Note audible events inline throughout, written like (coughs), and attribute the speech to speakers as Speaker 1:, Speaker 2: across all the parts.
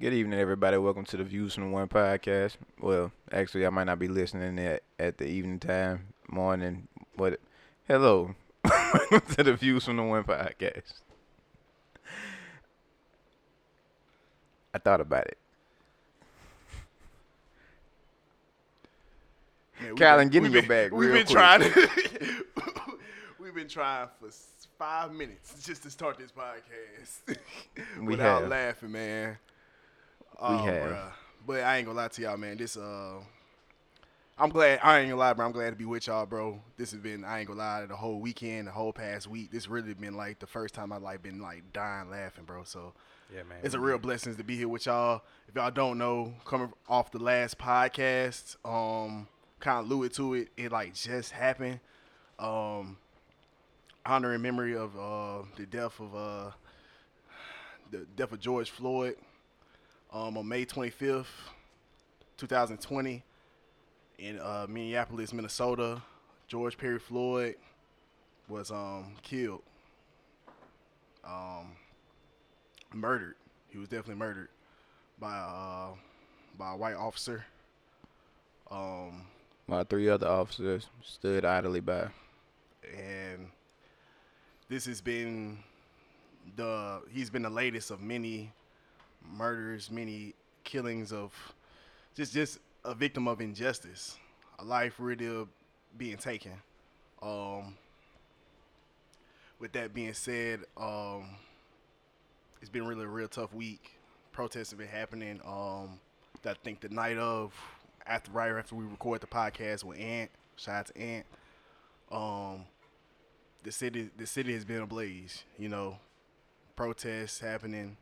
Speaker 1: Good evening, everybody. Welcome to the Views from the One podcast. Well, actually, I might not be listening at, at the evening time, morning, but hello. (laughs) To the Views from the One podcast. I thought about it.
Speaker 2: Man, we
Speaker 1: Calvin,
Speaker 2: been-
Speaker 1: get in your bag
Speaker 2: We've
Speaker 1: real
Speaker 2: been
Speaker 1: quick.
Speaker 2: trying. (laughs) we've been trying for five minutes just to start this podcast
Speaker 1: We (laughs)
Speaker 2: without
Speaker 1: have.
Speaker 2: laughing, man.
Speaker 1: We
Speaker 2: Oh,
Speaker 1: have.
Speaker 2: bruh. But I ain't gonna lie to y'all, man. This uh, I'm glad. I ain't gonna lie, bro. I'm glad to be with y'all, bro. This has been. I ain't gonna lie. The whole weekend, the whole past week, this really been like the first time I like been like dying laughing, bro. So
Speaker 3: Yeah, man.
Speaker 2: it's a real blessing to be here with y'all. If y'all don't know, coming off the last podcast, um, kind of alluded to it. It like just happened. Um, honor and memory of uh the death of uh the death of George Floyd. Um, on May 25th, 2020, in uh, Minneapolis, Minnesota, George Perry Floyd was um killed. Um, murdered. He was definitely murdered by uh by a white officer. Um
Speaker 1: My three other officers stood idly by.
Speaker 2: and this has been the he's been the latest of many murders, many killings of just just a victim of injustice. A life really being taken. Um with that being said, um it's been really a real tough week. Protests have been happening. Um, I think the night of, after right after we record the podcast with Ant, shout out to Ant. Um, the city, the city has been ablaze. You know, protests happening.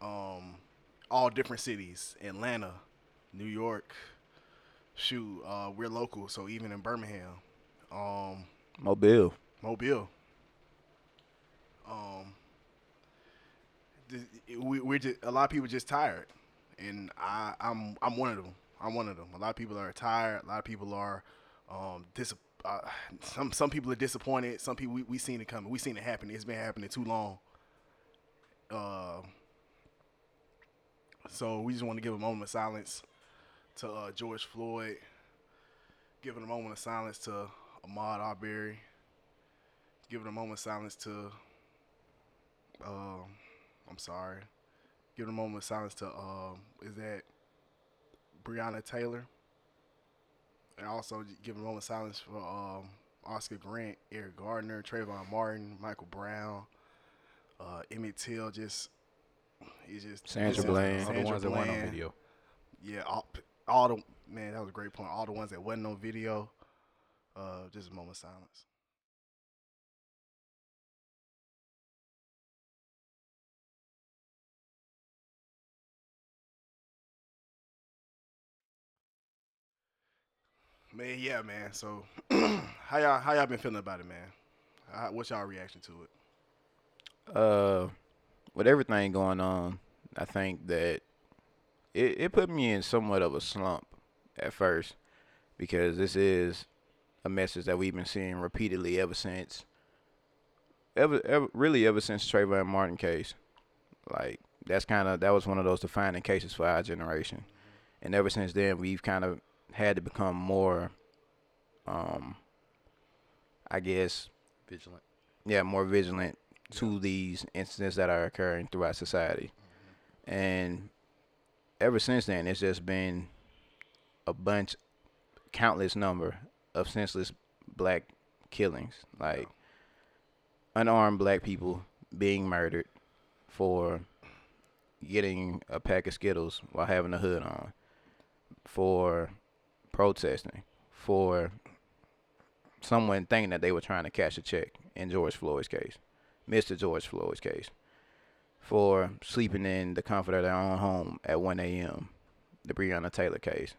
Speaker 2: Um, all different cities, Atlanta, New York. Shoot, uh, we're local, so even in Birmingham, um,
Speaker 1: Mobile.
Speaker 2: Mobile. Um, we, we're just a lot of people just tired, and I, I'm I'm one of them. I'm one of them. A lot of people are tired. A lot of people are um dis- uh, some some people are disappointed. Some people we, we seen it coming. We seen it happen. It's been happening too long. Uh, so we just want to give a moment of silence to uh, George Floyd. Giving a moment of silence to Ahmaud Arbery giving a moment of silence to um I'm sorry. Giving a moment of silence to um is that Breonna Taylor? And also giving a moment of silence for um Oscar Grant, Eric Gardner, Trayvon Martin, Michael Brown, uh Emmett Till just he's just
Speaker 1: Sandra
Speaker 2: just-
Speaker 1: Bland.
Speaker 3: All the
Speaker 2: Sandra
Speaker 3: ones that weren't on video.
Speaker 2: Yeah, all, all the man, that was a great point. All the ones that wasn't on video, uh, just a moment of silence. Man, yeah, man. So, (clears throat) how y'all how y'all been feeling about it, man? How, what's y'all reaction to it?
Speaker 1: uh with everything going on, I think that it, it put me in somewhat of a slump at first because this is a message that we've been seeing repeatedly ever since ever, ever really ever since Trayvon Martin case. Like that's kind of that was one of those defining cases for our generation. And ever since then we've kind of had to become more um I guess
Speaker 3: Vigilant.
Speaker 1: yeah, more vigilant to these incidents that are occurring throughout society. And ever since then, it's just been a bunch, countless number of senseless black killings, like unarmed black people being murdered for getting a pack of Skittles while having a hood on, for protesting, for someone thinking that they were trying to cash a check in George Floyd's case, Mr. George Floyd's case, for sleeping in the comfort of their own home at 1 a.m., the Breonna Taylor case,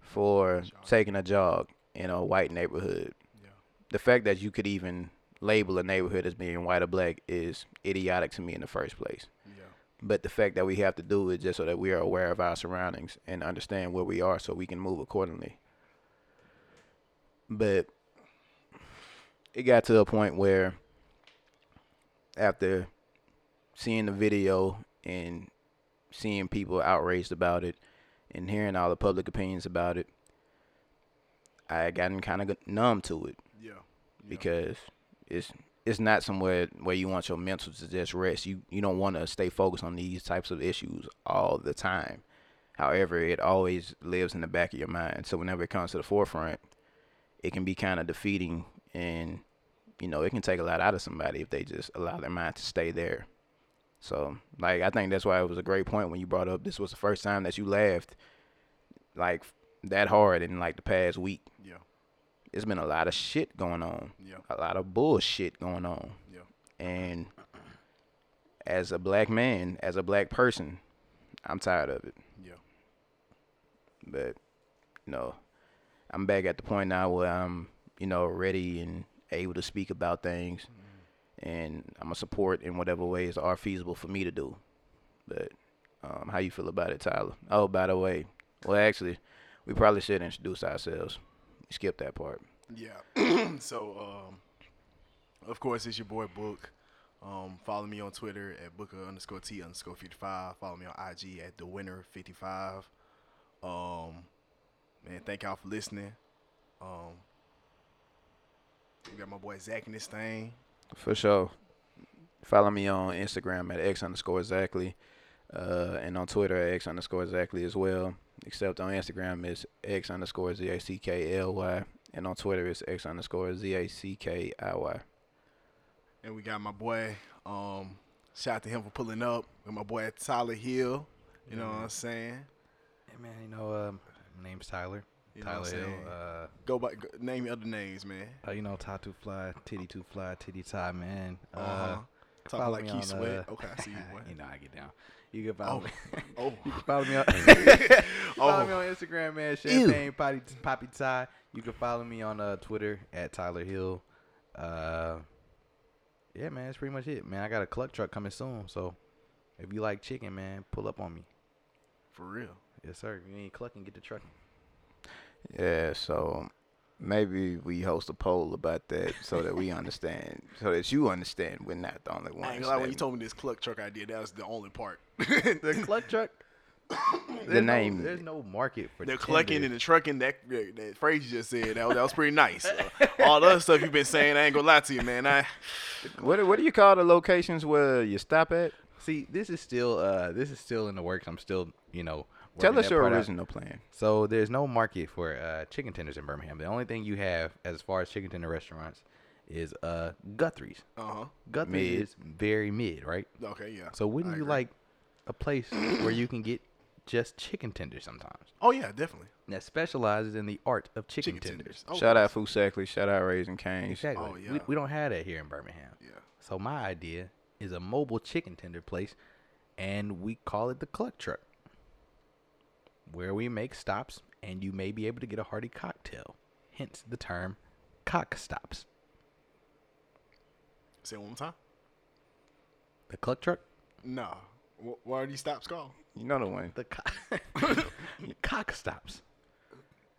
Speaker 1: for taking a jog in a white neighborhood.
Speaker 2: Yeah.
Speaker 1: The fact that you could even label a neighborhood as being white or black is idiotic to me in the first place.
Speaker 2: Yeah.
Speaker 1: But the fact that we have to do it just so that we are aware of our surroundings and understand where we are so we can move accordingly. But it got to a point where after seeing the video and seeing people outraged about it and hearing all the public opinions about it, I had gotten kind of numb to it
Speaker 2: Yeah.
Speaker 1: because it's it's not somewhere where you want your mental to just rest. You you don't want to stay focused on these types of issues all the time. However, it always lives in the back of your mind. So whenever it comes to the forefront, it can be kind of defeating and you know, it can take a lot out of somebody if they just allow their mind to stay there. So, like I think that's why it was a great point when you brought up this was the first time that you laughed like that hard in like the past week.
Speaker 2: Yeah.
Speaker 1: It's been a lot of shit going on
Speaker 2: Yeah.
Speaker 1: a lot of bullshit going on.
Speaker 2: Yeah.
Speaker 1: And as a black man, as a black person, I'm tired of it.
Speaker 2: Yeah.
Speaker 1: But you know, I'm back at the point now where I'm, you know, ready and able to speak about things and I'm gonna support in whatever ways are feasible for me to do. But um, how you feel about it, Tyler? Oh, by the way, well, actually, we probably should introduce ourselves. Skip that part.
Speaker 2: Yeah. (clears throat) so, um, of course, it's your boy Book. Um, follow me on Twitter at Booker underscore T underscore 55. Follow me on IG at The Winner 55. Um, man, thank y'all for listening. Um, we got my boy Zach in this thing.
Speaker 1: For sure. Follow me on Instagram at x underscore exactly, uh, and on Twitter at x underscore exactly as well. Except on Instagram it's x underscore z a c k l y, and on Twitter it's x underscore z a c k i y.
Speaker 2: And we got my boy, um, shout out to him for pulling up. And my boy Tyler Hill. You know what I'm saying?
Speaker 3: Hey man, you know, um, my name's Tyler.
Speaker 2: You know what
Speaker 3: Tyler
Speaker 2: I'm
Speaker 3: Hill. Uh,
Speaker 2: Go by, go, name other names, man.
Speaker 3: uh, you know, Tatu Fly, Titty Too Fly, Titty Tie, man. Uh,
Speaker 2: Uh-huh. Talking like Keith
Speaker 3: on,
Speaker 2: Sweat.
Speaker 3: uh,
Speaker 2: Okay, I see you, (laughs) boy.
Speaker 3: you know, I get down. You can follow
Speaker 2: Oh.
Speaker 3: me. (laughs)
Speaker 2: Oh.
Speaker 3: you can follow me on. (laughs)
Speaker 2: Oh.
Speaker 3: Follow me on Instagram, man. Champagne Poppy, Poppy Tie. You can follow me on uh, Twitter at Tyler Hill. Uh, yeah, man, that's pretty much it, man. I got a cluck truck coming soon, so if you like chicken, man, pull up on me.
Speaker 2: For real.
Speaker 3: Yes, sir. If you ain't clucking, get the trucking.
Speaker 1: Yeah, so maybe we host a poll about that so that we understand, so that you understand we're not the only
Speaker 2: I ain't
Speaker 1: ones.
Speaker 2: gonna lie, when you told me this cluck truck idea, that was the only part. (laughs)
Speaker 3: The cluck truck.
Speaker 1: the
Speaker 3: There's no-
Speaker 1: name,
Speaker 3: there's no market for that.
Speaker 2: the clucking
Speaker 3: tender.
Speaker 2: and the trucking, that that phrase you just said, that, was- that was pretty nice. Uh, all the other stuff you've been saying, I ain't gonna lie to you, man. I
Speaker 1: what what do you call the locations where you stop at?
Speaker 3: See, this is still uh this is still in the works. I'm still, you know,
Speaker 1: Tell
Speaker 3: working
Speaker 1: us
Speaker 3: that
Speaker 1: your
Speaker 3: part out.
Speaker 1: original plan.
Speaker 3: So there's no market for uh chicken tenders in Birmingham. The only thing you have as far as chicken tender restaurants is uh Guthrie's.
Speaker 2: uh huh.
Speaker 3: Guthries
Speaker 1: Mid.
Speaker 3: is very mid, right?
Speaker 2: Okay, yeah.
Speaker 3: So wouldn't
Speaker 2: I
Speaker 3: you
Speaker 2: agree.
Speaker 3: like a place (coughs) where you can get just chicken tenders sometimes?
Speaker 2: Oh yeah, definitely.
Speaker 3: That specializes in the art of chicken,
Speaker 2: Chicken
Speaker 3: tenders.
Speaker 2: tenders. Oh,
Speaker 1: shout out Fuseckley, shout out Raising Canes.
Speaker 3: Exactly.
Speaker 2: Oh,
Speaker 3: we,
Speaker 2: yeah.
Speaker 3: we don't have that here in Birmingham.
Speaker 2: Yeah.
Speaker 3: So my idea is a mobile chicken tender place, and we call it the Cluck Truck, where we make stops, and you may be able to get a hearty cocktail. Hence the term cock stops.
Speaker 2: Say it one more time.
Speaker 3: The Cluck Truck,
Speaker 2: No. Wh- What are these stops called?
Speaker 1: You know the one.
Speaker 3: the co- (laughs) (laughs) cock stops.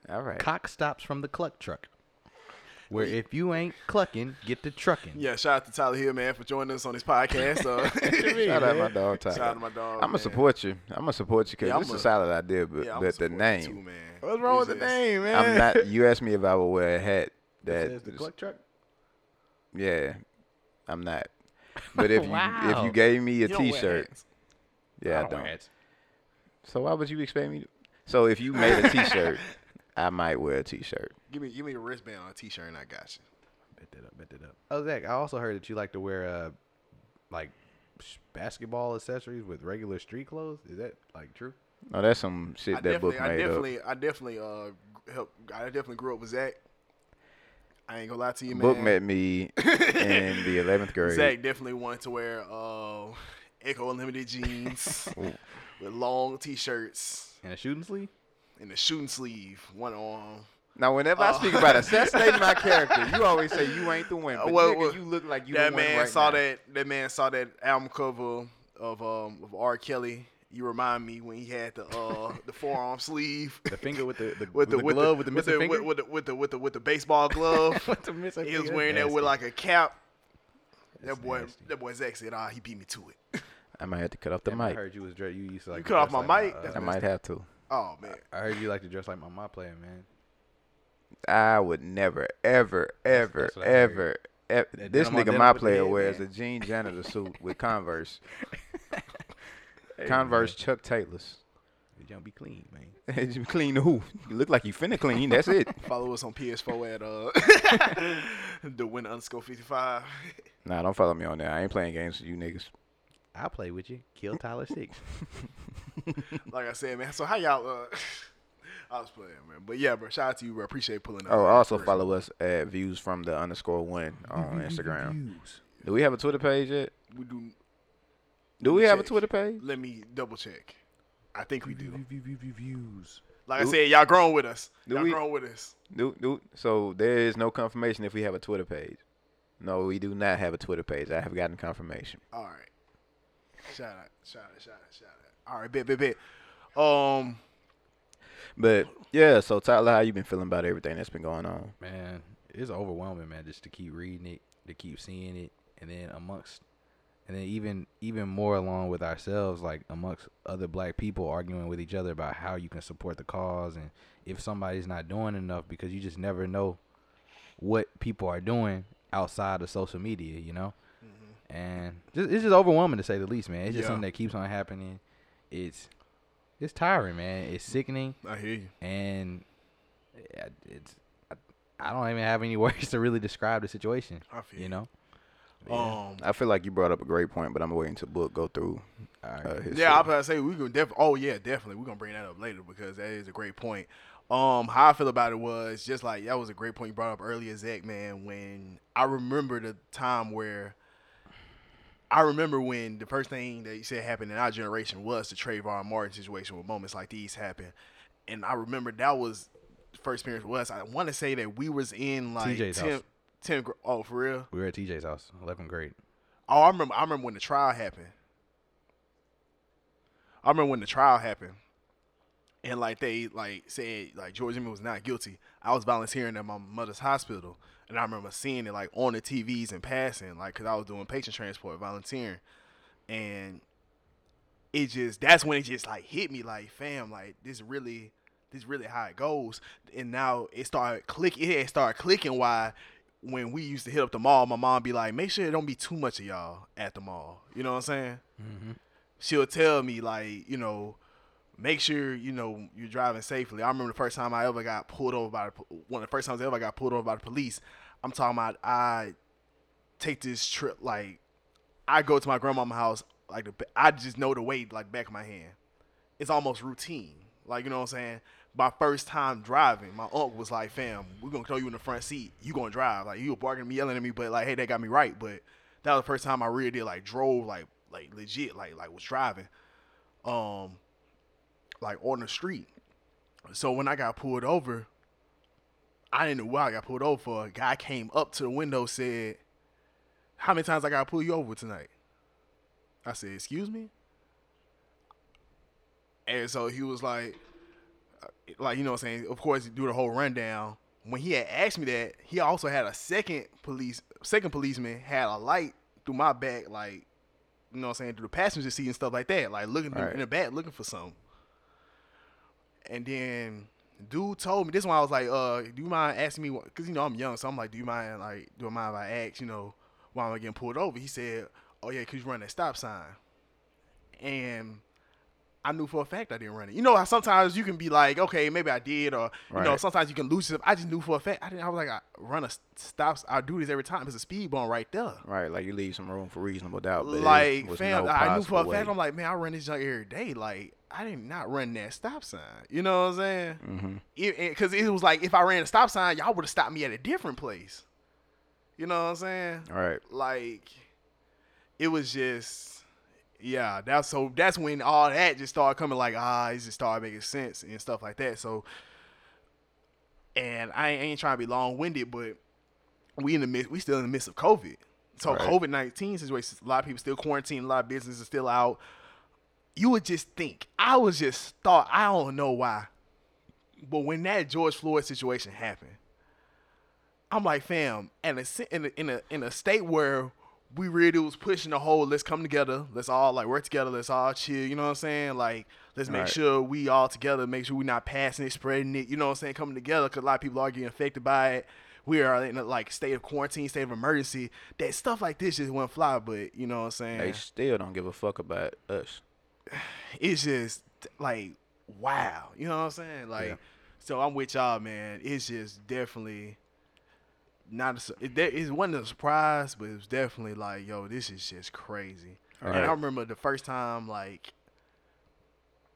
Speaker 1: All right.
Speaker 3: Cock stops from the Cluck Truck. Where if you ain't clucking, get the trucking.
Speaker 2: Yeah, shout out to Tyler Hill, man, for joining us on this podcast. Uh, (laughs) (laughs)
Speaker 1: Shout out my dog Tyler.
Speaker 2: Shout out to my dog.
Speaker 1: I'm gonna support you. I'm gonna support you because
Speaker 2: Yeah,
Speaker 1: this is
Speaker 2: I'ma-
Speaker 1: a solid idea, but
Speaker 2: Yeah,
Speaker 1: but the name.
Speaker 2: Too, man.
Speaker 3: What's wrong with the name, man?
Speaker 1: I'm not. (laughs) You asked me if I would wear a hat. That
Speaker 3: Says the Cluck Truck.
Speaker 1: yeah, I'm not. But if you if you gave me a
Speaker 2: you don't
Speaker 1: t-shirt,
Speaker 2: hats.
Speaker 1: yeah, I
Speaker 3: don't
Speaker 1: don't.
Speaker 3: wear hats.
Speaker 1: So why would you expect me? To, so if you made a T-shirt, I might wear a T-shirt.
Speaker 2: Give me, give me a wristband on a t-shirt, and I got you.
Speaker 3: Bet that up, bet that up. Oh, Zach, I also heard that you like to wear uh, like basketball accessories with regular street clothes. Is that like true?
Speaker 1: Oh, that's some shit
Speaker 2: I
Speaker 1: that book
Speaker 2: definitely, I
Speaker 1: made up.
Speaker 2: definitely, I definitely, uh, help. I definitely grew up with Zach. I ain't gonna lie to you, man.
Speaker 1: Book met me in the (laughs) 11th grade.
Speaker 2: Zach definitely wanted to wear uh, Ecko Unlimited jeans (laughs) with long t-shirts
Speaker 3: And a shooting sleeve?
Speaker 2: And a shooting sleeve, one arm.
Speaker 1: Now, whenever I
Speaker 2: Oh.
Speaker 1: speak about (laughs) assassinating my character, you always say you ain't the one. But
Speaker 2: Well,
Speaker 1: nigga,
Speaker 2: well,
Speaker 1: you look like you
Speaker 2: that
Speaker 1: the one
Speaker 2: man
Speaker 1: right
Speaker 2: saw
Speaker 1: now.
Speaker 2: that. That man saw that album cover of um of R. Kelly. You remind me when he had the uh the forearm sleeve.
Speaker 3: The finger with the, the, (laughs)
Speaker 2: With the, with
Speaker 3: glove
Speaker 2: the,
Speaker 3: with the
Speaker 2: with the,
Speaker 3: finger?
Speaker 2: with, with the with the with the with the baseball (laughs) glove.
Speaker 3: With the missing
Speaker 2: he was
Speaker 3: finger?
Speaker 2: wearing that with like a cap.
Speaker 3: That's
Speaker 2: that boy,
Speaker 3: nasty.
Speaker 2: that boy Zach said, "Ah, he beat me to it."
Speaker 1: I might have to cut off the
Speaker 3: Damn, I
Speaker 1: mic.
Speaker 3: heard you was dress. You used to like. to
Speaker 2: cut off my
Speaker 3: like
Speaker 2: mic?
Speaker 3: uh,
Speaker 1: I might have to.
Speaker 2: Oh man.
Speaker 3: I heard you like to dress like my my player, man.
Speaker 1: I would never, ever, ever,
Speaker 3: that's what I heard.
Speaker 1: ever. ever
Speaker 3: That
Speaker 1: this nigga, my player,
Speaker 3: head,
Speaker 1: wears
Speaker 3: man.
Speaker 1: a jean janitor suit with Converse.
Speaker 3: Hey, (laughs) (laughs)
Speaker 1: Converse Chuck Taylors.
Speaker 3: you don't be clean, man. (laughs)
Speaker 1: you clean the who? You look like you finna clean. That's it.
Speaker 2: Follow us on PS4 at uh the winner underscore 55.
Speaker 1: Nah, don't follow me on that. I ain't playing games with you niggas.
Speaker 3: I'll play with you. Kill Tyler Six. (laughs) (laughs)
Speaker 2: like I said, man. So how y'all? Uh, (laughs) I was playing, man. But yeah, bro. Shout out to you, bro. Appreciate pulling up.
Speaker 1: Oh, also
Speaker 2: For
Speaker 1: follow us at views from the underscore one on Instagram. Do we have a Twitter page yet?
Speaker 2: We do.
Speaker 1: Do we have a Twitter page?
Speaker 2: Let me double check. I think we do.
Speaker 3: Views.
Speaker 2: Like I said, y'all grown with us.
Speaker 1: do
Speaker 2: Y'all
Speaker 1: we-
Speaker 2: grown with us.
Speaker 1: Do do so there is no confirmation if we have a Twitter page. No, we do not have a Twitter page. I have gotten confirmation.
Speaker 2: All right. Shout out, shout out, shout out, shout out. All right, bet, bet, bet. Um,
Speaker 1: But yeah, so Tyler, how you been feeling about everything that's been going on?
Speaker 3: Man, it's overwhelming, man. Just to keep reading it, to keep seeing it, and then amongst, and then even even more along with ourselves, like amongst other black people arguing with each other about how you can support the cause, and if somebody's not doing enough, because you just never know what people are doing outside of social media, you know. And just, it's just overwhelming to say the least, man. It's just
Speaker 2: Yeah.
Speaker 3: something that keeps on happening. It's it's tiring, man. It's sickening
Speaker 2: I hear you.
Speaker 3: and yeah, it's I, I don't even have any (laughs) words to really describe the situation.
Speaker 2: I feel
Speaker 3: You know.
Speaker 2: Um,
Speaker 1: I feel like you brought up a great point, but I'm waiting to book go through.
Speaker 3: All right.
Speaker 1: Uh,
Speaker 2: yeah, I
Speaker 1: shit.
Speaker 2: was about to say we gonna def. Oh yeah, definitely. We're gonna bring that up later because that is a great point. Um, how I feel about it was just like that was a great point you brought up earlier, Zach. Man, when I remember the time where I remember when the first thing that you said happened in our generation was the Trayvon Martin situation where moments like these happen, and I remember that was the first experience was I want to say that we was in like
Speaker 3: TJ's
Speaker 2: 10th,
Speaker 3: house.
Speaker 2: 10th gr- oh for real
Speaker 3: We were at TJ's house, 11th grade.
Speaker 2: Oh, I remember. I remember when the trial happened. I remember when the trial happened, and like they like said like George Zimmerman was not guilty. I was volunteering at my mother's hospital, and I remember seeing it like on the TVs and passing, like because I was doing patient transport, volunteering, and it just that's when it just like hit me like, fam, like this really, this really how it goes. And now it started click. It started clicking why when we used to hit up the mall, my mom be like, make sure it don't be too much of y'all at the mall. You know what I'm saying?
Speaker 3: Mm-hmm.
Speaker 2: She'll tell me like, you know, make sure you know you're driving safely. I remember the first time I ever got pulled over by the, one of the first times I ever got pulled over by the police. I'm talking about I take this trip like I go to my grandma's house like the, I just know the way like back of my hand. It's almost routine. Like you know what I'm saying. My first time driving, my uncle was like, "Fam, we're gonna throw you in the front seat. You gonna drive?" Like he was barking at me, yelling at me, but like, hey, that got me right. But that was the first time I really did like drove like like legit like like was driving, um, like on the street. So when I got pulled over, I didn't know why I got pulled over for. A guy came up to the window said, "How many times I gotta pull you over tonight?" I said, "Excuse me." And so he was like, uh, like you know what I'm saying. Of course, he do the whole rundown. When he had asked me that, he also had a second police, second policeman had a light through my back, like you know what I'm saying, through the passenger seat and stuff like that, like looking through-
Speaker 1: Right.
Speaker 2: in the back looking for something. And then dude told me this one. I was like, uh, do you mind asking me? Because you know I'm young, so I'm like, do you mind like, do I mind if I ask? You know, why am I getting pulled over? He said, oh yeah, cause you run that stop sign. And I knew for a fact I didn't run it. You know how sometimes you can be like, okay, maybe I did, or you know, sometimes you can lose it. I just knew for a fact I didn't. I was like, I run a stop. I do this every time. It's a speed bump right there.
Speaker 1: Right, like you leave some room for reasonable doubt. But
Speaker 2: Like, fam,
Speaker 1: no
Speaker 2: I knew for a
Speaker 1: possible
Speaker 2: fact. I'm like, man, I run this junk every day. Like, I did not run that stop sign. You know what I'm saying? Because it, was like, if I ran a stop sign, y'all would have stopped me at a different place. You know what I'm saying?
Speaker 1: All right.
Speaker 2: Like, it was just, yeah. That's so. That's when all that just started coming. Like, ah, it just started making sense and stuff like that. So, and I ain't, I ain't trying to be long winded, but we in the midst, we still in the midst of COVID. So
Speaker 1: Right.
Speaker 2: COVID nineteen situation, a lot of people still quarantined, a lot of businesses still out. You would just think, I was just thought, I don't know why, but when that George Floyd situation happened, I'm like, fam, and in a in a in a state where we really was pushing the whole let's come together, let's all like work together, let's all chill, you know what I'm saying? Like let's make
Speaker 1: Right.
Speaker 2: sure we all together, make sure we're not passing it, spreading it, you know what I'm saying, coming together cuz a lot of people are getting affected by it. We are in a like state of quarantine, state of emergency. That stuff like this just wouldn't fly, but you know what I'm saying?
Speaker 1: They still don't give a fuck about us.
Speaker 2: It's just like wow, you know what I'm saying? Like,
Speaker 1: Yeah.
Speaker 2: so I'm with y'all, man. It's just definitely not a, it, there- it wasn't a surprise, but it was definitely like, yo, this is just crazy. And I remember the first time, like,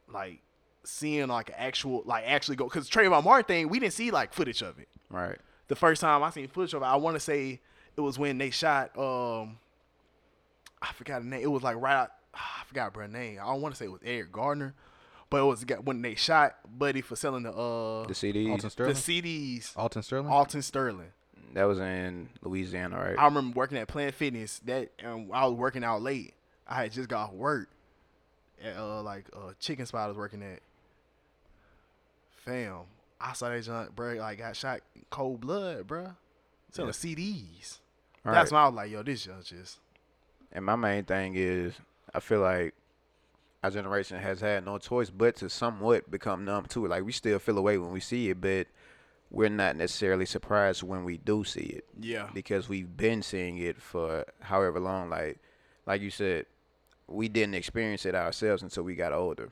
Speaker 2: like seeing like an actual, like actually go because Trayvon Martin thing, we didn't see like footage of it.
Speaker 1: Right.
Speaker 2: The first time I seen footage of it, I want to say it was when they shot. um I forgot the name. It was like right. Out, I forgot her name. I don't want to say it was Eric Gardner, but it was when they shot Buddy for selling the uh
Speaker 1: The CDs.
Speaker 3: Alton
Speaker 2: the
Speaker 3: Sterling.
Speaker 2: CDs.
Speaker 3: Alton Sterling.
Speaker 2: Alton Sterling.
Speaker 1: That was in Louisiana, right?
Speaker 2: I remember working at Planet Fitness. That and I was working out late. I had just got off work at uh like uh chicken spot I was working at. Fam, I saw that junk, bro. Like got shot cold blood, bro. Selling
Speaker 1: Yeah.
Speaker 2: CDs.
Speaker 1: Right.
Speaker 2: That's when I was like, yo, this junk just
Speaker 1: And my main thing is, I feel like our generation has had no choice but to somewhat become numb to it. Like we still feel away when we see it, but we're not necessarily surprised when we do see it
Speaker 2: yeah,
Speaker 1: because we've been seeing it for however long. Like, like you said, we didn't experience it ourselves until we got older.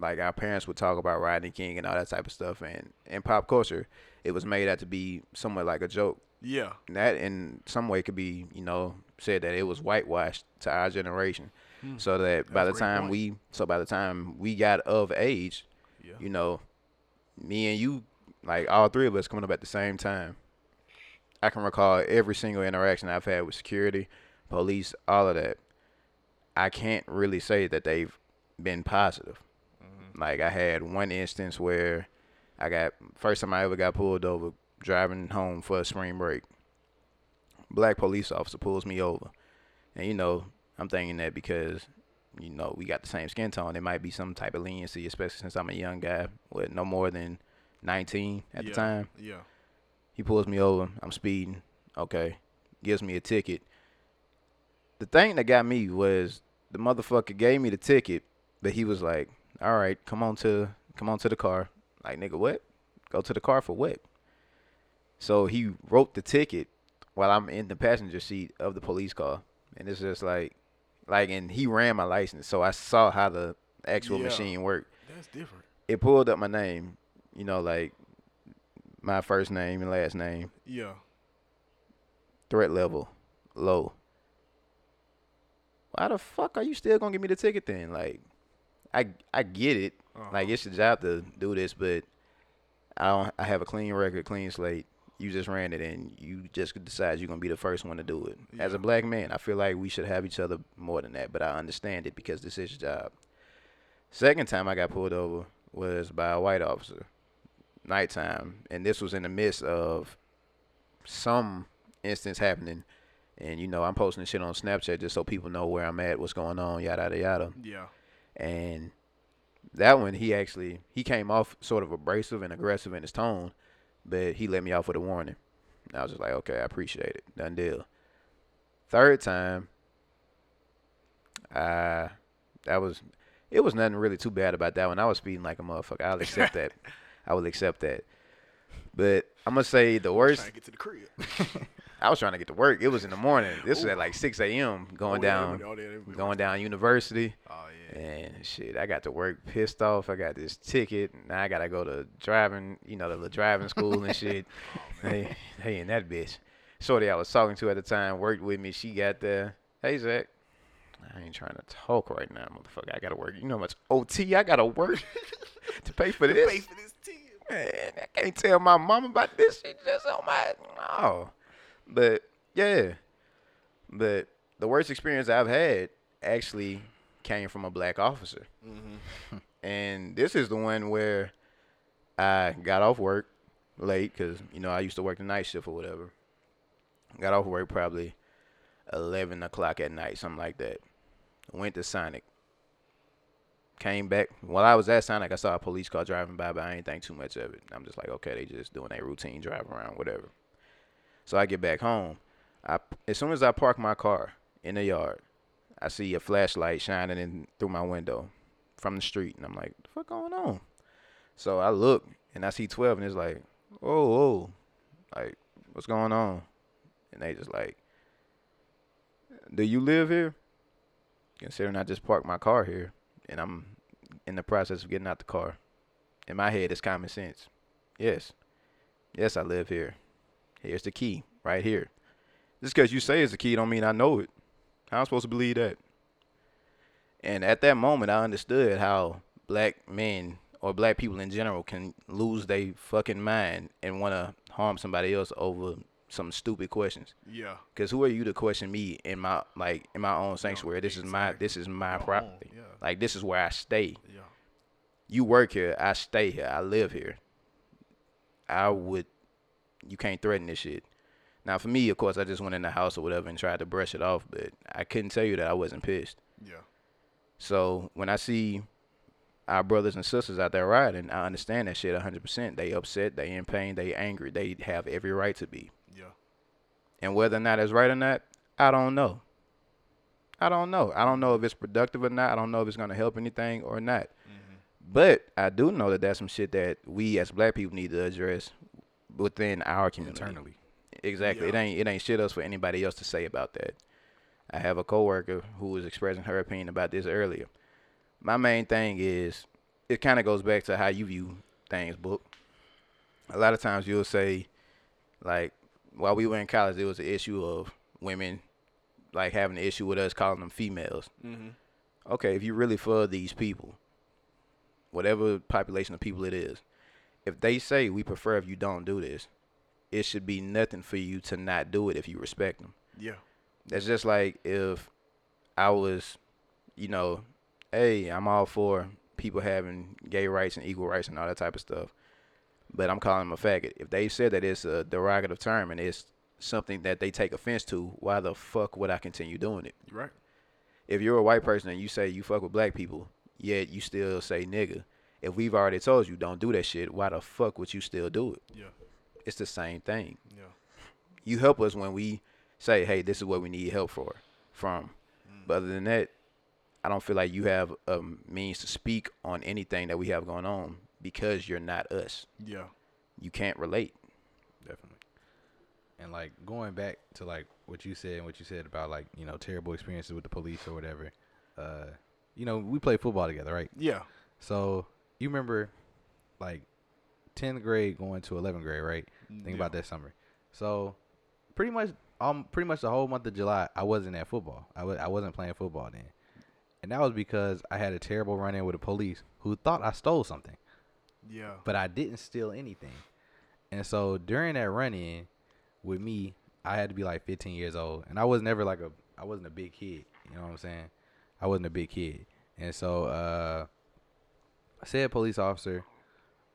Speaker 1: Like our parents would talk about Rodney King and all that type of stuff, and in pop culture, it was made out to be somewhat like a joke
Speaker 2: yeah,
Speaker 1: that in some way could be, you know, said that it was whitewashed to our generation. So that by
Speaker 2: Hmm.
Speaker 1: The time
Speaker 2: point.
Speaker 1: we so by the time we got of age,
Speaker 2: yeah.
Speaker 1: you know, me and you, like all three of us coming up at the same time. I can recall every single interaction I've had with security, police, all of that. I can't really say that they've been positive. Like I had one instance where I got first time I ever got pulled over driving home for a spring break. Black police officer pulls me over. And you know, I'm thinking that because you know, we got the same skin tone, there might be some type of leniency, especially since I'm a young guy with no more than 19 at
Speaker 2: yeah,
Speaker 1: the time.
Speaker 2: Yeah,
Speaker 1: He pulls me over. I'm speeding. Okay. Gives me a ticket. The thing that got me was the motherfucker gave me the ticket, but he was like, "All right, come on to come on to the car." Like, nigga, what? Go to the car for what? So he wrote the ticket while I'm in the passenger seat of the police car, and it's just like, like, and he ran my license, so I saw how the actual
Speaker 2: Yeah.
Speaker 1: machine worked
Speaker 2: that's different.
Speaker 1: it pulled up my name, you know, like my first name and last name,
Speaker 2: Yeah,
Speaker 1: threat level, low. Why the fuck are you still gonna give me the ticket then? Like, I I get it.
Speaker 2: Uh-huh.
Speaker 1: Like it's your job to do this, but I don't. I have a clean record, clean slate. You just ran it, and you just decide you're gonna be the first one to do it. As a black man, I feel like we should have each other more than that, but I understand it because this is your job. Second time I got pulled over was by a white officer, nighttime, and this was in the midst of some instance happening. And you know, I'm posting shit on Snapchat just so people know where I'm at, what's going on, yada yada yada.
Speaker 2: yeah,
Speaker 1: And that one, he actually he came off sort of abrasive and aggressive in his tone, but he let me off with a warning. And I was just like, okay, I appreciate it. Done deal. Third time, uh, that was it was nothing really too bad about that one. I was speeding like a motherfucker. I'll accept that. (laughs) I will accept that. But I'm gonna say the worst.
Speaker 2: Trying to get to the crib. (laughs)
Speaker 1: I was trying to get to work. It was in the morning. This was at like 6 a.m. going
Speaker 2: Oh, yeah,
Speaker 1: down,
Speaker 2: oh, yeah,
Speaker 1: going down University.
Speaker 2: Oh yeah.
Speaker 1: And shit, I got to work pissed off. I got this ticket. Now I gotta go to driving, you know, the little driving school and shit. (laughs) hey, hey, and that bitch. Shorty I was talking to at the time worked with me. She got there. Hey Zach. I ain't trying to talk right now, motherfucker. I gotta work. You know how much OT I gotta work (laughs) to pay for this?
Speaker 2: Pay for this.
Speaker 1: Man, I can't tell my mom about this. She just on my no. But yeah, but the worst experience I've had actually came from a black officer, mm-hmm. (laughs) and this is the one where I got off work late because you know I used to work the night shift or whatever. Got off work probably eleven o'clock at night, something like that. Went to Sonic. Came back while I was at Sonic. I saw a police car driving by, but I ain't think too much of it. I'm just like, okay, they just doing a routine drive around, whatever. So I get back home. I as soon as I park my car, in the yard. I see a flashlight shining in through my window from the street, and I'm like, "The fuck going on?" So I look and I see twelve, and it's like, "Oh, oh, like what's going on?" And they just like, "Do you live here?" Considering I just parked my car here, and I'm in the process of getting out the car. In my head, it's common sense. Yes, yes, I live here. Here's the key, right here. Just because you say it's the key, don't mean I know it. How am I supposed to believe that? And at that moment, I understood how black men or black people in general can lose their fucking mind and want to harm somebody else over some stupid questions.
Speaker 2: Yeah.
Speaker 1: Cause who are you to question me in my like in my own sanctuary? this is my this is my property.
Speaker 2: yeah.
Speaker 1: Like this is where I stay.
Speaker 2: Yeah.
Speaker 1: You work here, I stay here, I live here. I would you can't threaten this shit. Now for me, of course, I just went in the house or whatever and tried to brush it off, but I couldn't tell you that I wasn't pissed.
Speaker 2: Yeah.
Speaker 1: So when I see our brothers and sisters out there riding, I understand that shit 100%. They upset, they in pain, they angry. They have every right to be.
Speaker 2: Yeah.
Speaker 1: And whether or not it's right or not, I don't know. I don't know. I don't know if it's productive or not. I don't know if it's going to help anything or not. Mm-hmm. But I do know that that's some shit that we as black people need to address within our community.
Speaker 3: Internally.
Speaker 1: Exactly. It ain't it ain't shit else for anybody else to say about that. I have a coworker who was expressing her opinion about this earlier. My main thing is it kind of goes back to how you view things, book. A lot of times you'll say like while we were in college there was an issue of women like having an issue with us calling them females.
Speaker 2: Mm-hmm.
Speaker 1: Okay, if you really for these people, whatever population of people it is, if they say we prefer if you don't do this, it should be nothing for you to not do it if you respect them.
Speaker 2: Yeah.
Speaker 1: That's just like if I was, you know, hey, I'm all for people having gay rights and equal rights and all that type of stuff, but I'm calling them a faggot. If they said that it's a derogative term and it's something that they take offense to, why the fuck would I continue doing it?
Speaker 2: Right.
Speaker 1: if you're a white person and you say you fuck with black people, yet you still say nigga, if we've already told you don't do that shit, why the fuck would you still do it?
Speaker 2: Yeah.
Speaker 1: It's the same thing.
Speaker 2: Yeah.
Speaker 1: You help us when we say, hey, this is what we need help for from. But other than that, I don't feel like you have a means to speak on anything that we have going on because you're not us.
Speaker 2: Yeah.
Speaker 1: You can't relate.
Speaker 3: Definitely. And like going back to like what you said and what you said about like you know terrible experiences with the police or whatever. Uh, you know we play football together, right?
Speaker 2: Yeah.
Speaker 3: So you remember, like, tenth grade going to eleventh grade, right? Think
Speaker 2: Yeah.
Speaker 3: about that summer. So pretty much, um, pretty much the whole month of July, I wasn't at football. I was I wasn't playing football then, and that was because I had a terrible run in with the police who thought I stole something
Speaker 2: Yeah.
Speaker 3: but I didn't steal anything. And so during that run in with me, I had to be like 15 years old, and I was never like a I wasn't a big kid. You know what I'm saying? I wasn't a big kid, and so uh, I said police officer.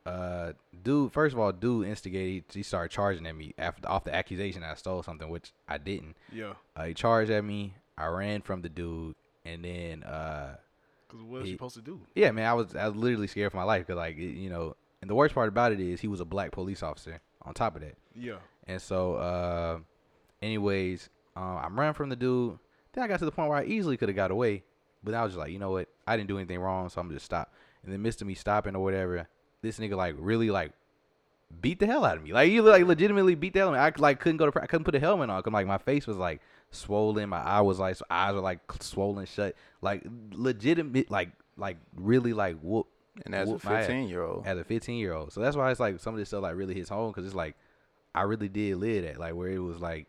Speaker 3: Uh, dude, first of all, dude instigated. He started charging at me after off the accusation that I stole something, which I didn't.
Speaker 2: Yeah.
Speaker 3: Uh, he charged at me. I ran from the dude, and then uh,
Speaker 2: Because what is
Speaker 3: He-
Speaker 2: you supposed to do?
Speaker 3: yeah, man, I was I was literally scared for my life because like it- you know, and the worst part about it is he was a black police officer. On top of that,
Speaker 2: Yeah.
Speaker 3: and so, uh, anyways, uh, I'm running from the dude. Then I got to the point where I easily could have got away, but I was just like, you know what? I didn't do anything wrong, so I'm just stop. In the midst of me stopping or whatever, this nigga like really like beat the hell out of me. Like he like legitimately beat the hell out of me. I like couldn't go to I couldn't put a helmet on. Cause like my face was like swollen, my eye was like eyes were like swollen shut. Like legitimate, like like really like whoop.
Speaker 1: And as a
Speaker 3: whoop my
Speaker 1: 15 year old,
Speaker 3: as a 15 year old. So that's why it's like some of this stuff like really hits home because it's like I really did live that like where it was like,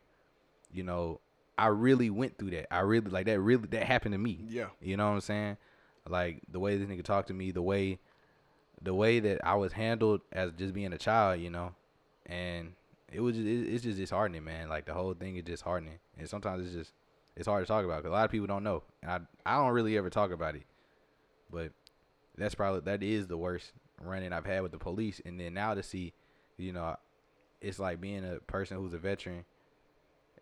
Speaker 3: you know, I really went through that. I really like that. Really that happened to me.
Speaker 2: Yeah.
Speaker 3: You know what I'm saying? Like the way this nigga talked to me, the way, the way that I was handled as just being a child, you know, and it was just, it's just disheartening, man. Like the whole thing is disheartening, and sometimes it's just it's hard to talk about because a lot of people don't know, and I I don't really ever talk about it, but that's probably that is the worst running I've had with the police, and then now to see, you know, it's like being a person who's a veteran.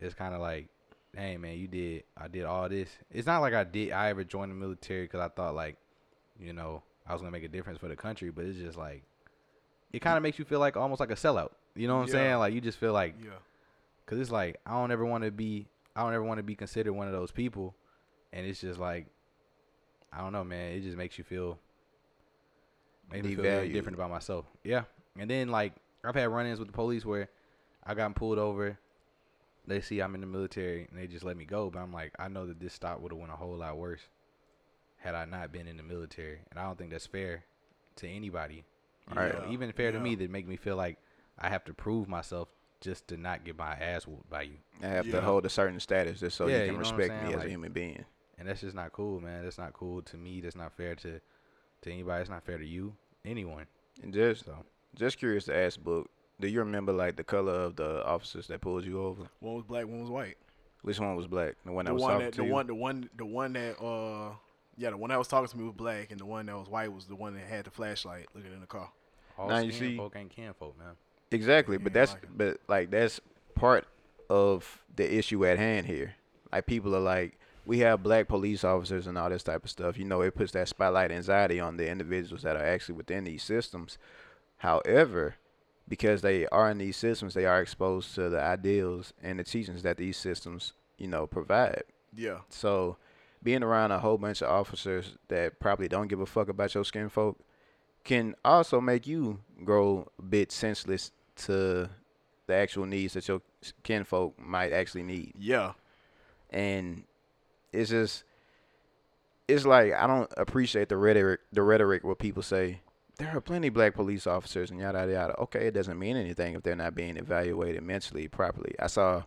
Speaker 3: It's kind of like hey man, you did I did all this. It's not like I did I ever joined the military because I thought like, you know, I was gonna make a difference for the country, but it's just like, it kind of makes you feel like almost like a sellout. You know what I'm
Speaker 2: Yeah.
Speaker 3: saying? Like you just feel like,
Speaker 2: Yeah.
Speaker 3: cause it's like I don't ever want to be I don't ever want to be considered one of those people, and it's just like, I don't know, man. It just makes you feel, makes me feel very different about myself. Yeah, and then like I've had run-ins with the police where I got pulled over. They see I'm in the military and they just let me go, but I'm like, I know that this stop would have went a whole lot worse had I not been in the military, and I don't think that's fair to anybody. You
Speaker 1: Right.
Speaker 3: know, even fair to me that make me feel like I have to prove myself just to not get my ass whooped by you.
Speaker 1: I have
Speaker 2: Yeah.
Speaker 1: to hold a certain status just so
Speaker 3: Yeah,
Speaker 1: you
Speaker 3: you
Speaker 1: can
Speaker 3: know
Speaker 1: respect me
Speaker 3: saying?
Speaker 1: as a human being.
Speaker 3: And that's just not cool, man. That's not cool to me. That's not fair to to anybody. It's not fair to you, anyone.
Speaker 1: And just
Speaker 3: So
Speaker 1: just curious to ask, Book, do you remember like the color of the officers that pulled you over?
Speaker 2: One was black, one was white.
Speaker 1: Which one was black? The one that
Speaker 2: the
Speaker 1: was
Speaker 2: one
Speaker 1: talking
Speaker 2: that
Speaker 1: to
Speaker 2: the
Speaker 1: you?
Speaker 2: one the one the one that uh yeah the one that was talking to me was black and the one that was white was the one that had the flashlight looking in the car.
Speaker 3: all
Speaker 1: Now you
Speaker 3: skin
Speaker 1: see-
Speaker 3: folk ain't kin folk, man.
Speaker 1: Exactly, but that's
Speaker 2: like
Speaker 1: but like that's part of the issue at hand here. Like people are like, we have black police officers and all this type of stuff. You know, it puts that spotlight anxiety on the individuals that are actually within these systems. However, because they are in these systems, they are exposed to the ideals and the teachings that these systems, you know, provide.
Speaker 2: Yeah.
Speaker 1: So, being around a whole bunch of officers that probably don't give a fuck about your skin folk can also make you grow a bit senseless to the actual needs that your kinfolk might actually need.
Speaker 2: Yeah.
Speaker 1: And it's just, it's like I don't appreciate the rhetoric, the rhetoric what people say there are plenty black police officers and yada yada yada. Okay, it doesn't mean anything if they're not being evaluated mentally properly. I saw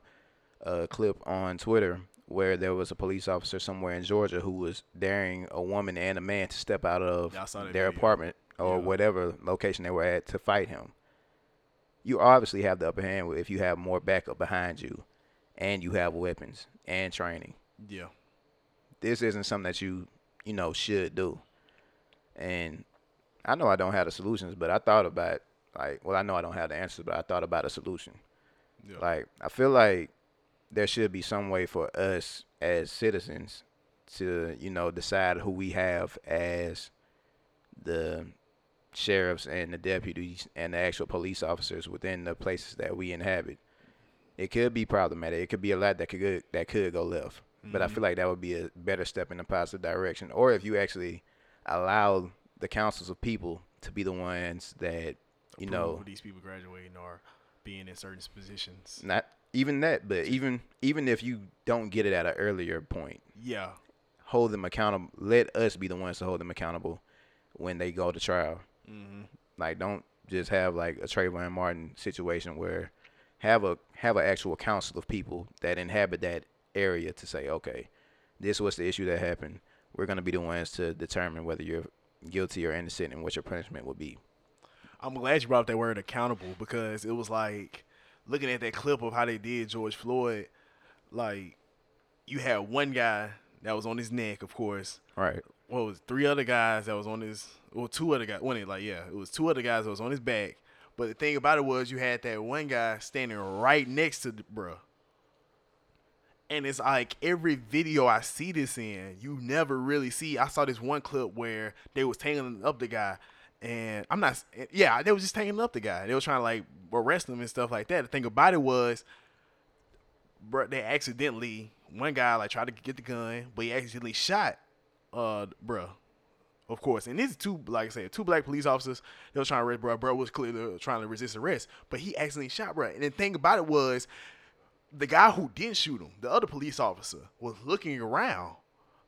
Speaker 1: a clip on Twitter where there was a police officer somewhere in Georgia who was daring a woman and a man to step out of
Speaker 2: Yeah, I saw that
Speaker 1: their
Speaker 2: video.
Speaker 1: apartment or
Speaker 2: Yeah.
Speaker 1: whatever location they were at to fight him. You obviously have the upper hand if you have more backup behind you and you have weapons and training.
Speaker 2: Yeah.
Speaker 1: This isn't something that you, you know, should do. And I know I don't have the solutions, but I thought about like, well, I know I don't have the answers, but I thought about a solution.
Speaker 2: Yeah.
Speaker 1: Like, I feel like there should be some way for us as citizens to, you know, decide who we have as the sheriffs and the deputies and the actual police officers within the places that we inhabit. It could be problematic. It could be a lot that could go, that could go left. But I feel mm-hmm. like that would be a better step in a positive direction. Or if you actually allow the councils of people to be the ones that you
Speaker 2: Approve
Speaker 1: know
Speaker 2: these people graduating or being in certain positions.
Speaker 1: not even that, but even even if you don't get it at an earlier point,
Speaker 2: Yeah.
Speaker 1: hold them accountable. Let us be the ones to hold them accountable when they go to trial.
Speaker 2: Mm-hmm.
Speaker 1: Like, don't just have like a Trayvon Martin situation where have a have an actual council of people that inhabit that area to say, okay, this was the issue that happened. We're gonna be the ones to determine whether you're guilty or innocent and what your punishment would be.
Speaker 2: I'm glad you brought up that word accountable because it was like looking at that clip of how they did George Floyd, like you had one guy that was on his neck, of course.
Speaker 1: Right.
Speaker 2: What was three other guys that was on his well two other guys one it like yeah, it was two other guys that was on his back. But the thing about it was you had that one guy standing right next to the bruh. And it's like every video I see this in, you never really see. I saw this one clip where they was tangling up the guy, and I'm not. Yeah, they was just tangling up the guy. They was trying to like arrest him and stuff like that. The thing about it was, bro, they accidentally one guy like tried to get the gun, but he accidentally shot, uh, bro. Of course, and these two, like I said, two black police officers. They was trying to arrest bro. Bro was clearly trying to resist arrest, but he accidentally shot bro. And the thing about it was, the guy who didn't shoot him, the other police officer, was looking around,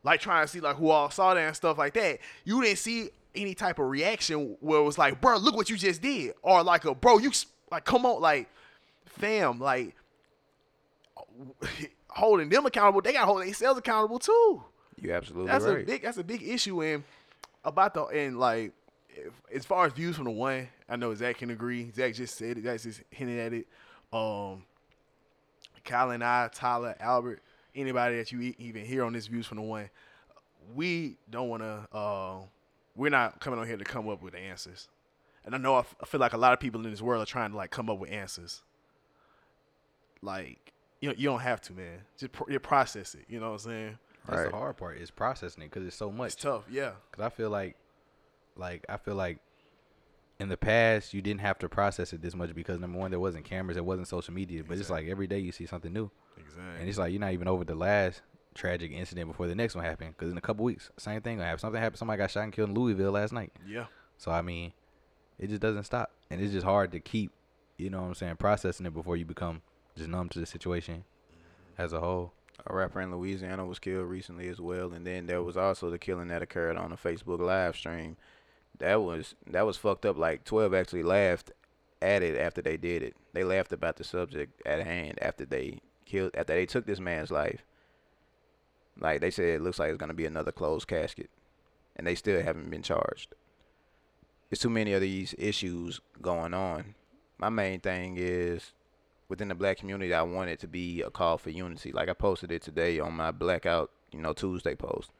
Speaker 2: like trying to see like who all saw that and stuff like that. You didn't see any type of reaction where it was like, bro, look what you just did, or like a bro, you like come on, like fam, like (laughs) holding them accountable. They got to hold themselves accountable too.
Speaker 1: You're absolutely
Speaker 2: That's
Speaker 1: right.
Speaker 2: a big that's a big issue and about the and like if, as far as views from the one, I know Zach can agree. Zach just said it. Zach just hinted at it. Um, Kyle and I, Tyler, Albert, anybody that you e- even hear on this views from the one, we don't want to. Uh, we're not coming on here to come up with answers. And I know I, f- I feel like a lot of people in this world are trying to like come up with answers. Like you know, you don't have to, man. Just pro- you process it. You know what I'm saying?
Speaker 3: That's
Speaker 1: Right.
Speaker 3: the hard part is processing it because it's so much.
Speaker 2: It's tough. Yeah.
Speaker 3: Cause I feel like, like I feel like, in the past you didn't have to process it this much because number one there wasn't cameras, there wasn't social media, but it's like every day you see something new,
Speaker 2: Exactly.
Speaker 3: and it's like you're not even over the last tragic incident before the next one happened. Because in a couple weeks, same thing gonna happen. Something happened. Somebody got shot and killed in Louisville last night.
Speaker 2: yeah.
Speaker 3: So I mean, it just doesn't stop, and it's just hard to keep, you know what I'm saying, processing it before you become just numb to the situation as a whole.
Speaker 1: A rapper in Louisiana was killed recently as well, and then there was also the killing that occurred on a Facebook live stream. That was that was fucked up. Like Twelve actually laughed at it after they did it. They laughed about the subject at hand after they killed after they took this man's life. Like they said, it looks like it's gonna be another closed casket, and they still haven't been charged. There's too many of these issues going on. My main thing is within the black community, I want it to be a call for unity. Like I posted it today on my Blackout, you know, Tuesday post,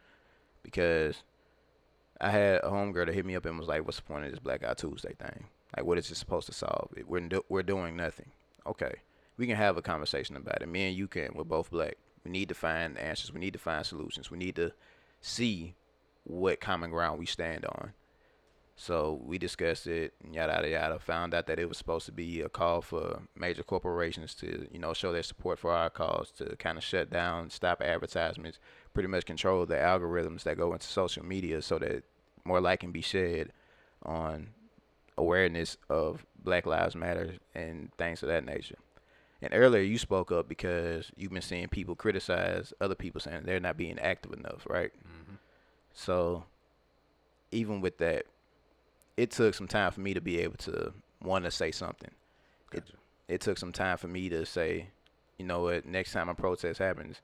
Speaker 1: because I had a homegirl that hit me up and was like, "What's the point of this Black Blackout Tuesday thing? Like, what is it supposed to solve? We're do- we're doing nothing. Okay, we can have a conversation about it. Me and you can. We're both black. We need to find answers. We need to find solutions. We need to see what common ground we stand on. So we discussed it, yada yada yada. Found out that it was supposed to be a call for major corporations to, you know, show their support for our cause, to kind of shut down, stop advertisements, pretty much control the algorithms that go into social media, so that more light can be shed on awareness of Black Lives Matter and things of that nature. And earlier you spoke up because you've been seeing people criticize other people saying they're not being active enough, right? Mm-hmm. So even with that, it took some time for me to be able to want to say something. It, it took some time for me to say, you know what, next time a protest happens,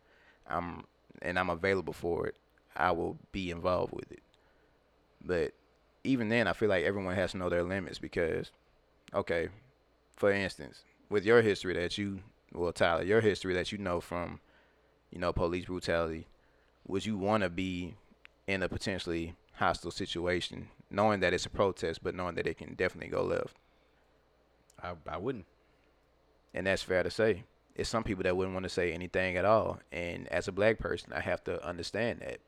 Speaker 1: I'm and I'm available for it, I will be involved with it. But even then, I feel like everyone has to know their limits because, okay, for instance, with your history that you, well, Tyler, your history that you know from, you know, police brutality, would you want to be in a potentially hostile situation, knowing that it's a protest, but knowing that it can definitely go left?
Speaker 3: I I wouldn't.
Speaker 1: and that's fair to say. It's some people that wouldn't want to say anything at all, and as a black person, I have to understand that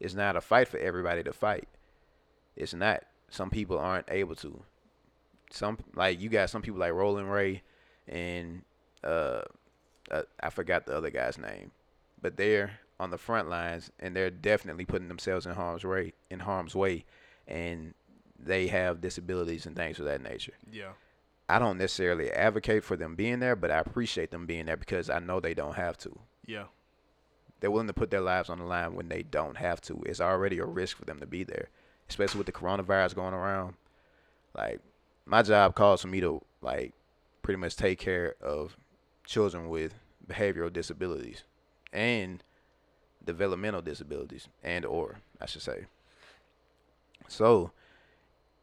Speaker 1: it's not a fight for everybody to fight. It's not. Some people aren't able to. Some like you got some people like Roland Ray, and uh, uh, I forgot the other guy's name, but they're on the front lines, and they're definitely putting themselves in harm's way. In harm's way, and they have disabilities and things of that nature.
Speaker 2: Yeah.
Speaker 1: I don't necessarily advocate for them being there, but I appreciate them being there because I know they don't have to.
Speaker 2: Yeah.
Speaker 1: They're willing to put their lives on the line when they don't have to. It's already a risk for them to be there, especially with the coronavirus going around. Like, my job calls for me to like pretty much take care of children with behavioral disabilities and developmental disabilities and or I should say. So,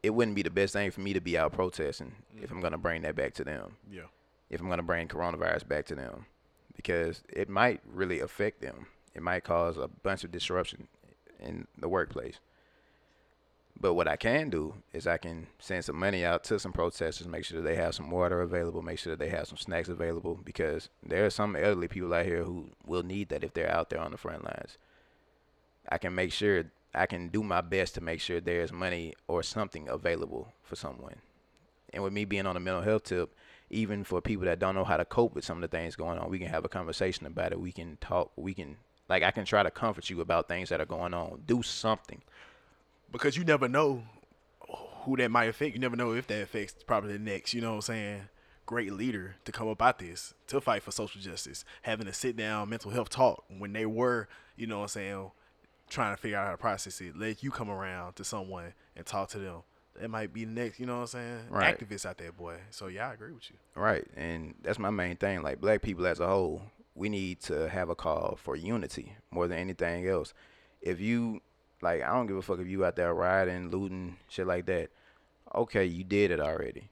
Speaker 1: it wouldn't be the best thing for me to be out protesting if I'm going to bring that back to them
Speaker 2: Yeah.
Speaker 1: if I'm going to bring coronavirus back to them because it might really affect them. It might cause a bunch of disruption in the workplace. But what I can do is I can send some money out to some protesters, make sure that they have some water available, make sure that they have some snacks available because there are some elderly people out here who will need that if they're out there on the front lines. I can make sure I can do my best to make sure there's money or something available for someone. And with me being on a mental health tip, even for people that don't know how to cope with some of the things going on, we can have a conversation about it. We can talk. We can like I can try to comfort you about things that are going on. Do something.
Speaker 2: Because you never know who that might affect. You never know if that affects probably the next, you know what I'm saying, great leader to come up out this, to fight for social justice, having a sit down mental health talk when they were, you know what I'm saying, trying to figure out how to process it. Let you come around to someone and talk to them. It might be the next, you know what I'm saying,
Speaker 1: Right.
Speaker 2: activists out there, boy. So yeah, I agree with you.
Speaker 1: Right. And that's my main thing. Like black people as a whole, we need to have a call for unity more than anything else. If you like I don't give a fuck if you out there rioting, looting, shit like that. Okay, you did it already.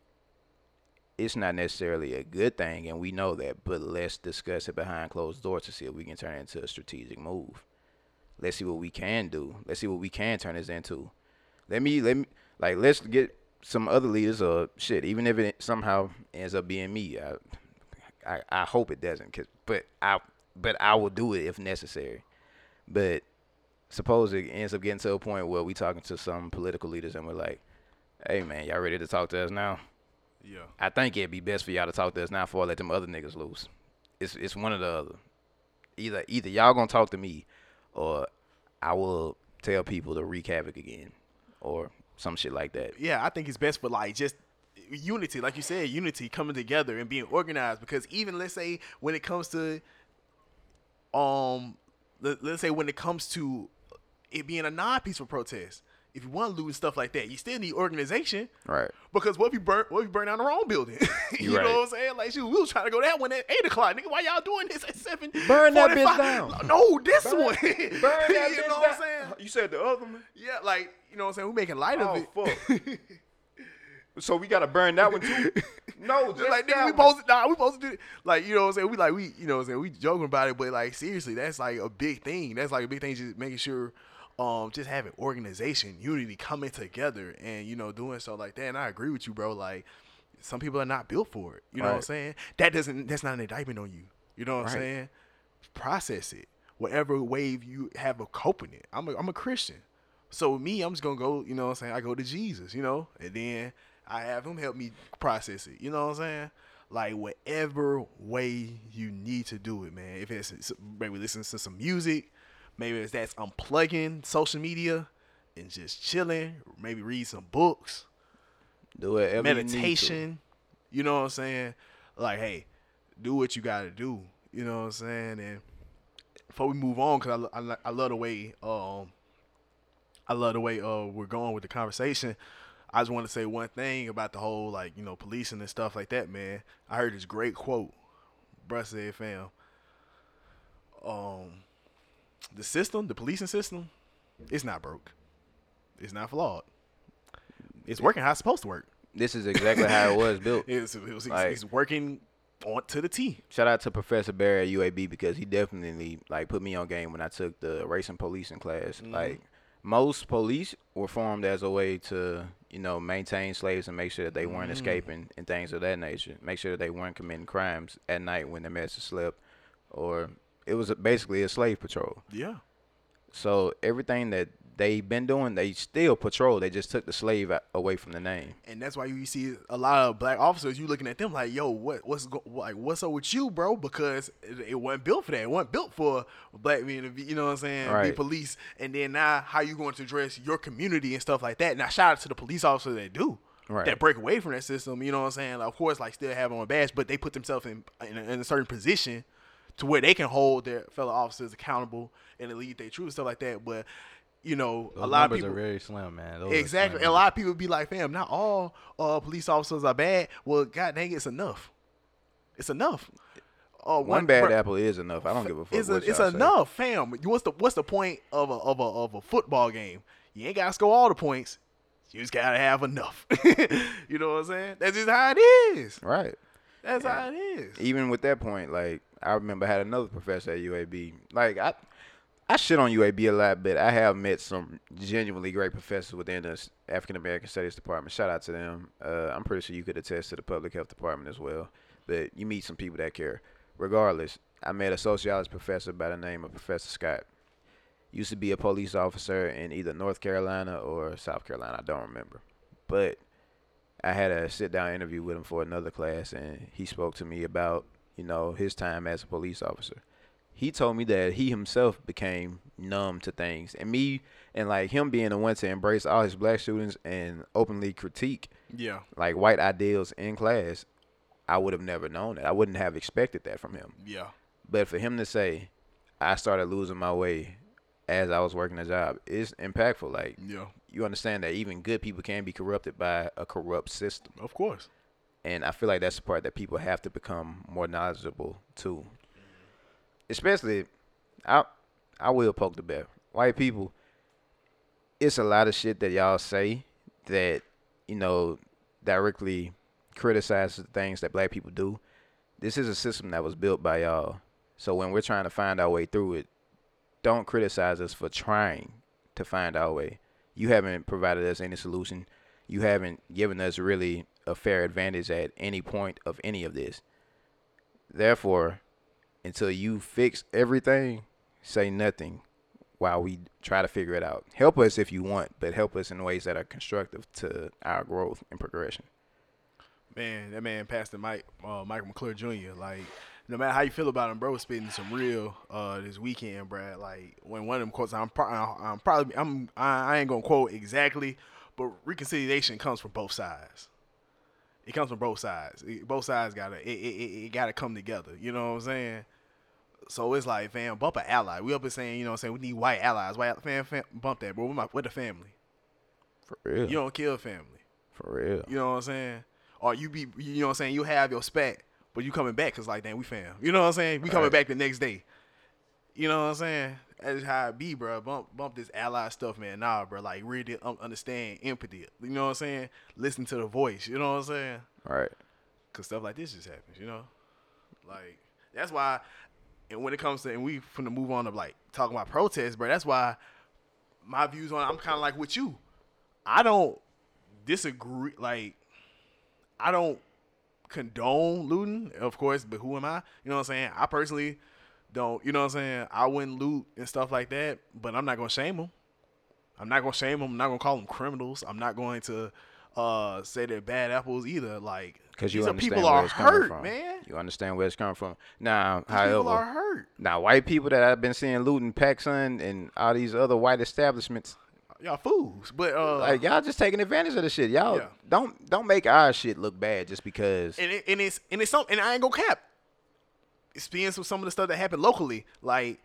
Speaker 1: It's not necessarily a good thing and we know that, but let's discuss it behind closed doors to see if we can turn it into a strategic move. Let's see what we can do. Let's see what we can turn this into. Let me let me like let's get some other leaders or shit. Even if it somehow ends up being me, I I, I hope it doesn't. Cause but I but I will do it if necessary. But suppose it ends up getting to a point where we talking to some political leaders and we're like, Hey man, y'all ready to talk to us now?
Speaker 2: Yeah.
Speaker 1: I think it'd be best for y'all to talk to us now before I let them other niggas loose. It's it's one or the other. Either either y'all gonna talk to me, or I will tell people to wreak havoc again, or some shit like that.
Speaker 2: yeah, I think it's best for like just unity, like you said, unity coming together and being organized. Because even let's say when it comes to, um, let, let's say when it comes to it being a non-peaceful protest, if you want to lose stuff like that, you still need organization.
Speaker 1: Right.
Speaker 2: Because what if you burn? What if you burn down the wrong building? (laughs) you
Speaker 1: Right.
Speaker 2: know what I'm saying? Like, shoot, we was trying to go that one at eight o'clock, nigga. Why y'all doing this at seven?
Speaker 1: Burn that bitch down.
Speaker 2: No, this one.
Speaker 1: Burn that (laughs)
Speaker 2: you know what I'm saying?
Speaker 1: You said the other one.
Speaker 2: Yeah, like you know what I'm saying. We making light of
Speaker 1: Oh,
Speaker 2: it.
Speaker 1: fuck. (laughs) So we gotta burn that one too. No,
Speaker 2: Just like nigga, we supposed to, nah, we supposed to do it. like you know what I'm saying. We like we you know what I'm saying. We joking about it, but like seriously, that's like a big thing. That's like a big thing. Just making sure, um, just having organization, unity, coming together, and you know doing so like that. And I agree with you, bro. Like some people are not built for it. You know what I'm saying? That doesn't. That's not an indictment on you. You know what I'm saying? Process it. Whatever wave you have of coping it. I'm a, I'm a Christian. So me, I'm just gonna go, you know what I'm saying? I go to Jesus, you know, and then I have him help me process it. You know what I'm saying? Like whatever way you need to do it, man. If it's it's- maybe listen to some music, maybe it's that's unplugging social media and just chilling, maybe read some books,
Speaker 1: do it.
Speaker 2: meditation. You know what I'm saying? Like, hey, do what you got to do. You know what I'm saying? And before we move on, because I, I, I love the way um I love the way uh we're going with the conversation. I just want to say one thing about the whole like you know policing and stuff like that, man. I heard this great quote. Bruh said, "Fam, um, the system, the policing system, it's not broke. It's not flawed. It's working how it's supposed to work.
Speaker 1: This is exactly how it was built.
Speaker 2: It's, (laughs) it was,
Speaker 1: Like-
Speaker 2: it's working on to the T.
Speaker 1: Shout out to Professor Barry at UAB because he definitely like put me on game when I took the racing policing class. Mm-hmm. Like most police were formed as a way to, you know, maintain slaves and make sure that they weren't mm. escaping and things of that nature. Make sure that they weren't committing crimes at night when the message slept, or it was basically a slave patrol.
Speaker 2: Yeah.
Speaker 1: So everything that they've been doing, they still patrol. They just took the slave away from the name.
Speaker 2: And that's why you see a lot of black officers. You looking at them like, yo, what, what's go, like, what's up with you, bro? Because it, it wasn't built for that. It wasn't built for black men to be, you know what I'm saying,
Speaker 1: Right.
Speaker 2: be police. And then now, how you going to address your community and stuff like that? Now, shout out to the police officers that do.
Speaker 1: Right.
Speaker 2: That break away from that system, you know what I'm saying? Like, of course, like still have on a badge, but they put themselves in in a, in a certain position to where they can hold their fellow officers accountable and lead their truth and stuff like that. But you know,
Speaker 3: Those
Speaker 2: a lot of people
Speaker 3: are very slim, man. Those
Speaker 2: Exactly.
Speaker 3: slim
Speaker 2: And a lot of people be like, fam, not all uh, police officers are bad. Well, god dang, it's enough. It's enough. Uh,
Speaker 1: One bad
Speaker 2: bruh,
Speaker 1: apple is enough. I don't give a fuck.
Speaker 2: It's, a,
Speaker 1: what
Speaker 2: it's
Speaker 1: y'all say.
Speaker 2: enough, fam. What's the what's the point of a of a of a football game? You ain't gotta score all the points. You just gotta have enough. (laughs) you know what I'm saying? That's just how it is.
Speaker 1: Right.
Speaker 2: That's how it is.
Speaker 1: even with that point, like I remember I had another professor at UAB. Like I, I shit on UAB a lot, but I have met some genuinely great professors within the African American Studies department. Shout out to them. Uh, I'm pretty sure you could attest to the public health department as well. But you meet some people that care. Regardless, I met a sociology professor by the name of Professor Scott. Used to be a police officer in either North Carolina or South Carolina. I don't remember, but I had a sit down interview with him for another class, and he spoke to me about you know his time as a police officer. He told me that he himself became numb to things, and me and like him being the one to embrace all his black students and openly critique
Speaker 2: Yeah.
Speaker 1: like white ideals in class. I would have never known that. I wouldn't have expected that from him.
Speaker 2: Yeah.
Speaker 1: But for him to say, I started losing my way as I was working a job, it's impactful. Like
Speaker 2: Yeah.
Speaker 1: you understand that even good people can be corrupted by a corrupt system.
Speaker 2: Of course.
Speaker 1: And I feel like that's the part that people have to become more knowledgeable too. Especially, I I will poke the bear. White people, it's a lot of shit that y'all say that you know directly criticizes the things that black people do. This is a system that was built by y'all. So when we're trying to find our way through it, don't criticize us for trying to find our way. You haven't provided us any solution. You haven't given us really a fair advantage at any point of any of this. Therefore, until you fix everything, say nothing while we try to figure it out. Help us if you want, but help us in ways that are constructive to our growth and progression.
Speaker 2: Man, that man, Pastor Mike, uh, Michael McClure Jr. Like, no matter how you feel about him, bro, spitting some real uh, this weekend, Brad. Like, when one of them quotes, I'm, pro- I'm probably, I'm, I ain't gonna quote exactly, but reconciliation comes from both sides. It comes from both sides. It, both sides gotta, it, it, it, gotta come together. You know what I'm saying? So it's like, fam, bump an ally. We up here saying, you know what I'm saying, we need white allies. White fam, fam bump that, bro. With, my, with the family.
Speaker 1: For real.
Speaker 2: You don't kill family.
Speaker 1: For real.
Speaker 2: You know what I'm saying? Or you be, you know what I'm saying, you have your spec, but you coming back because, like, damn, we fam. You know what I'm saying? We coming right. back the next day. You know what I'm saying? That's how it be, bro. Bump, bump this ally stuff, man. Nah, bro. Like, really understand empathy. You know what I'm saying? Listen to the voice. You know what I'm saying?
Speaker 1: All right.
Speaker 2: Cause stuff like this just happens. You know, like that's why. And when it comes to, and we from the move on to like talking about protests, bro. That's why my views on. I'm kind of like with you. I don't disagree. Like, I don't condone looting, of course, but who am I? You know what I'm saying? I personally don't, you know what I'm saying? I wouldn't loot and stuff like that, but I'm not going to shame them. I'm not going to shame them. I'm not going to call them criminals. I'm not going to uh, say they're bad apples either. Like,
Speaker 1: because you understand people where are it's hurt, from. man. You understand where it's coming from. Now, these however,
Speaker 2: people are hurt.
Speaker 1: Now, white people that I've been seeing looting PacSun and all these other white establishments,
Speaker 2: y'all fools. But uh,
Speaker 1: like y'all just taking advantage of the shit. Y'all yeah. don't don't make our shit look bad just because.
Speaker 2: And, it, and it's and it's something. And I ain't gonna cap. Experience with some of the stuff that happened locally, like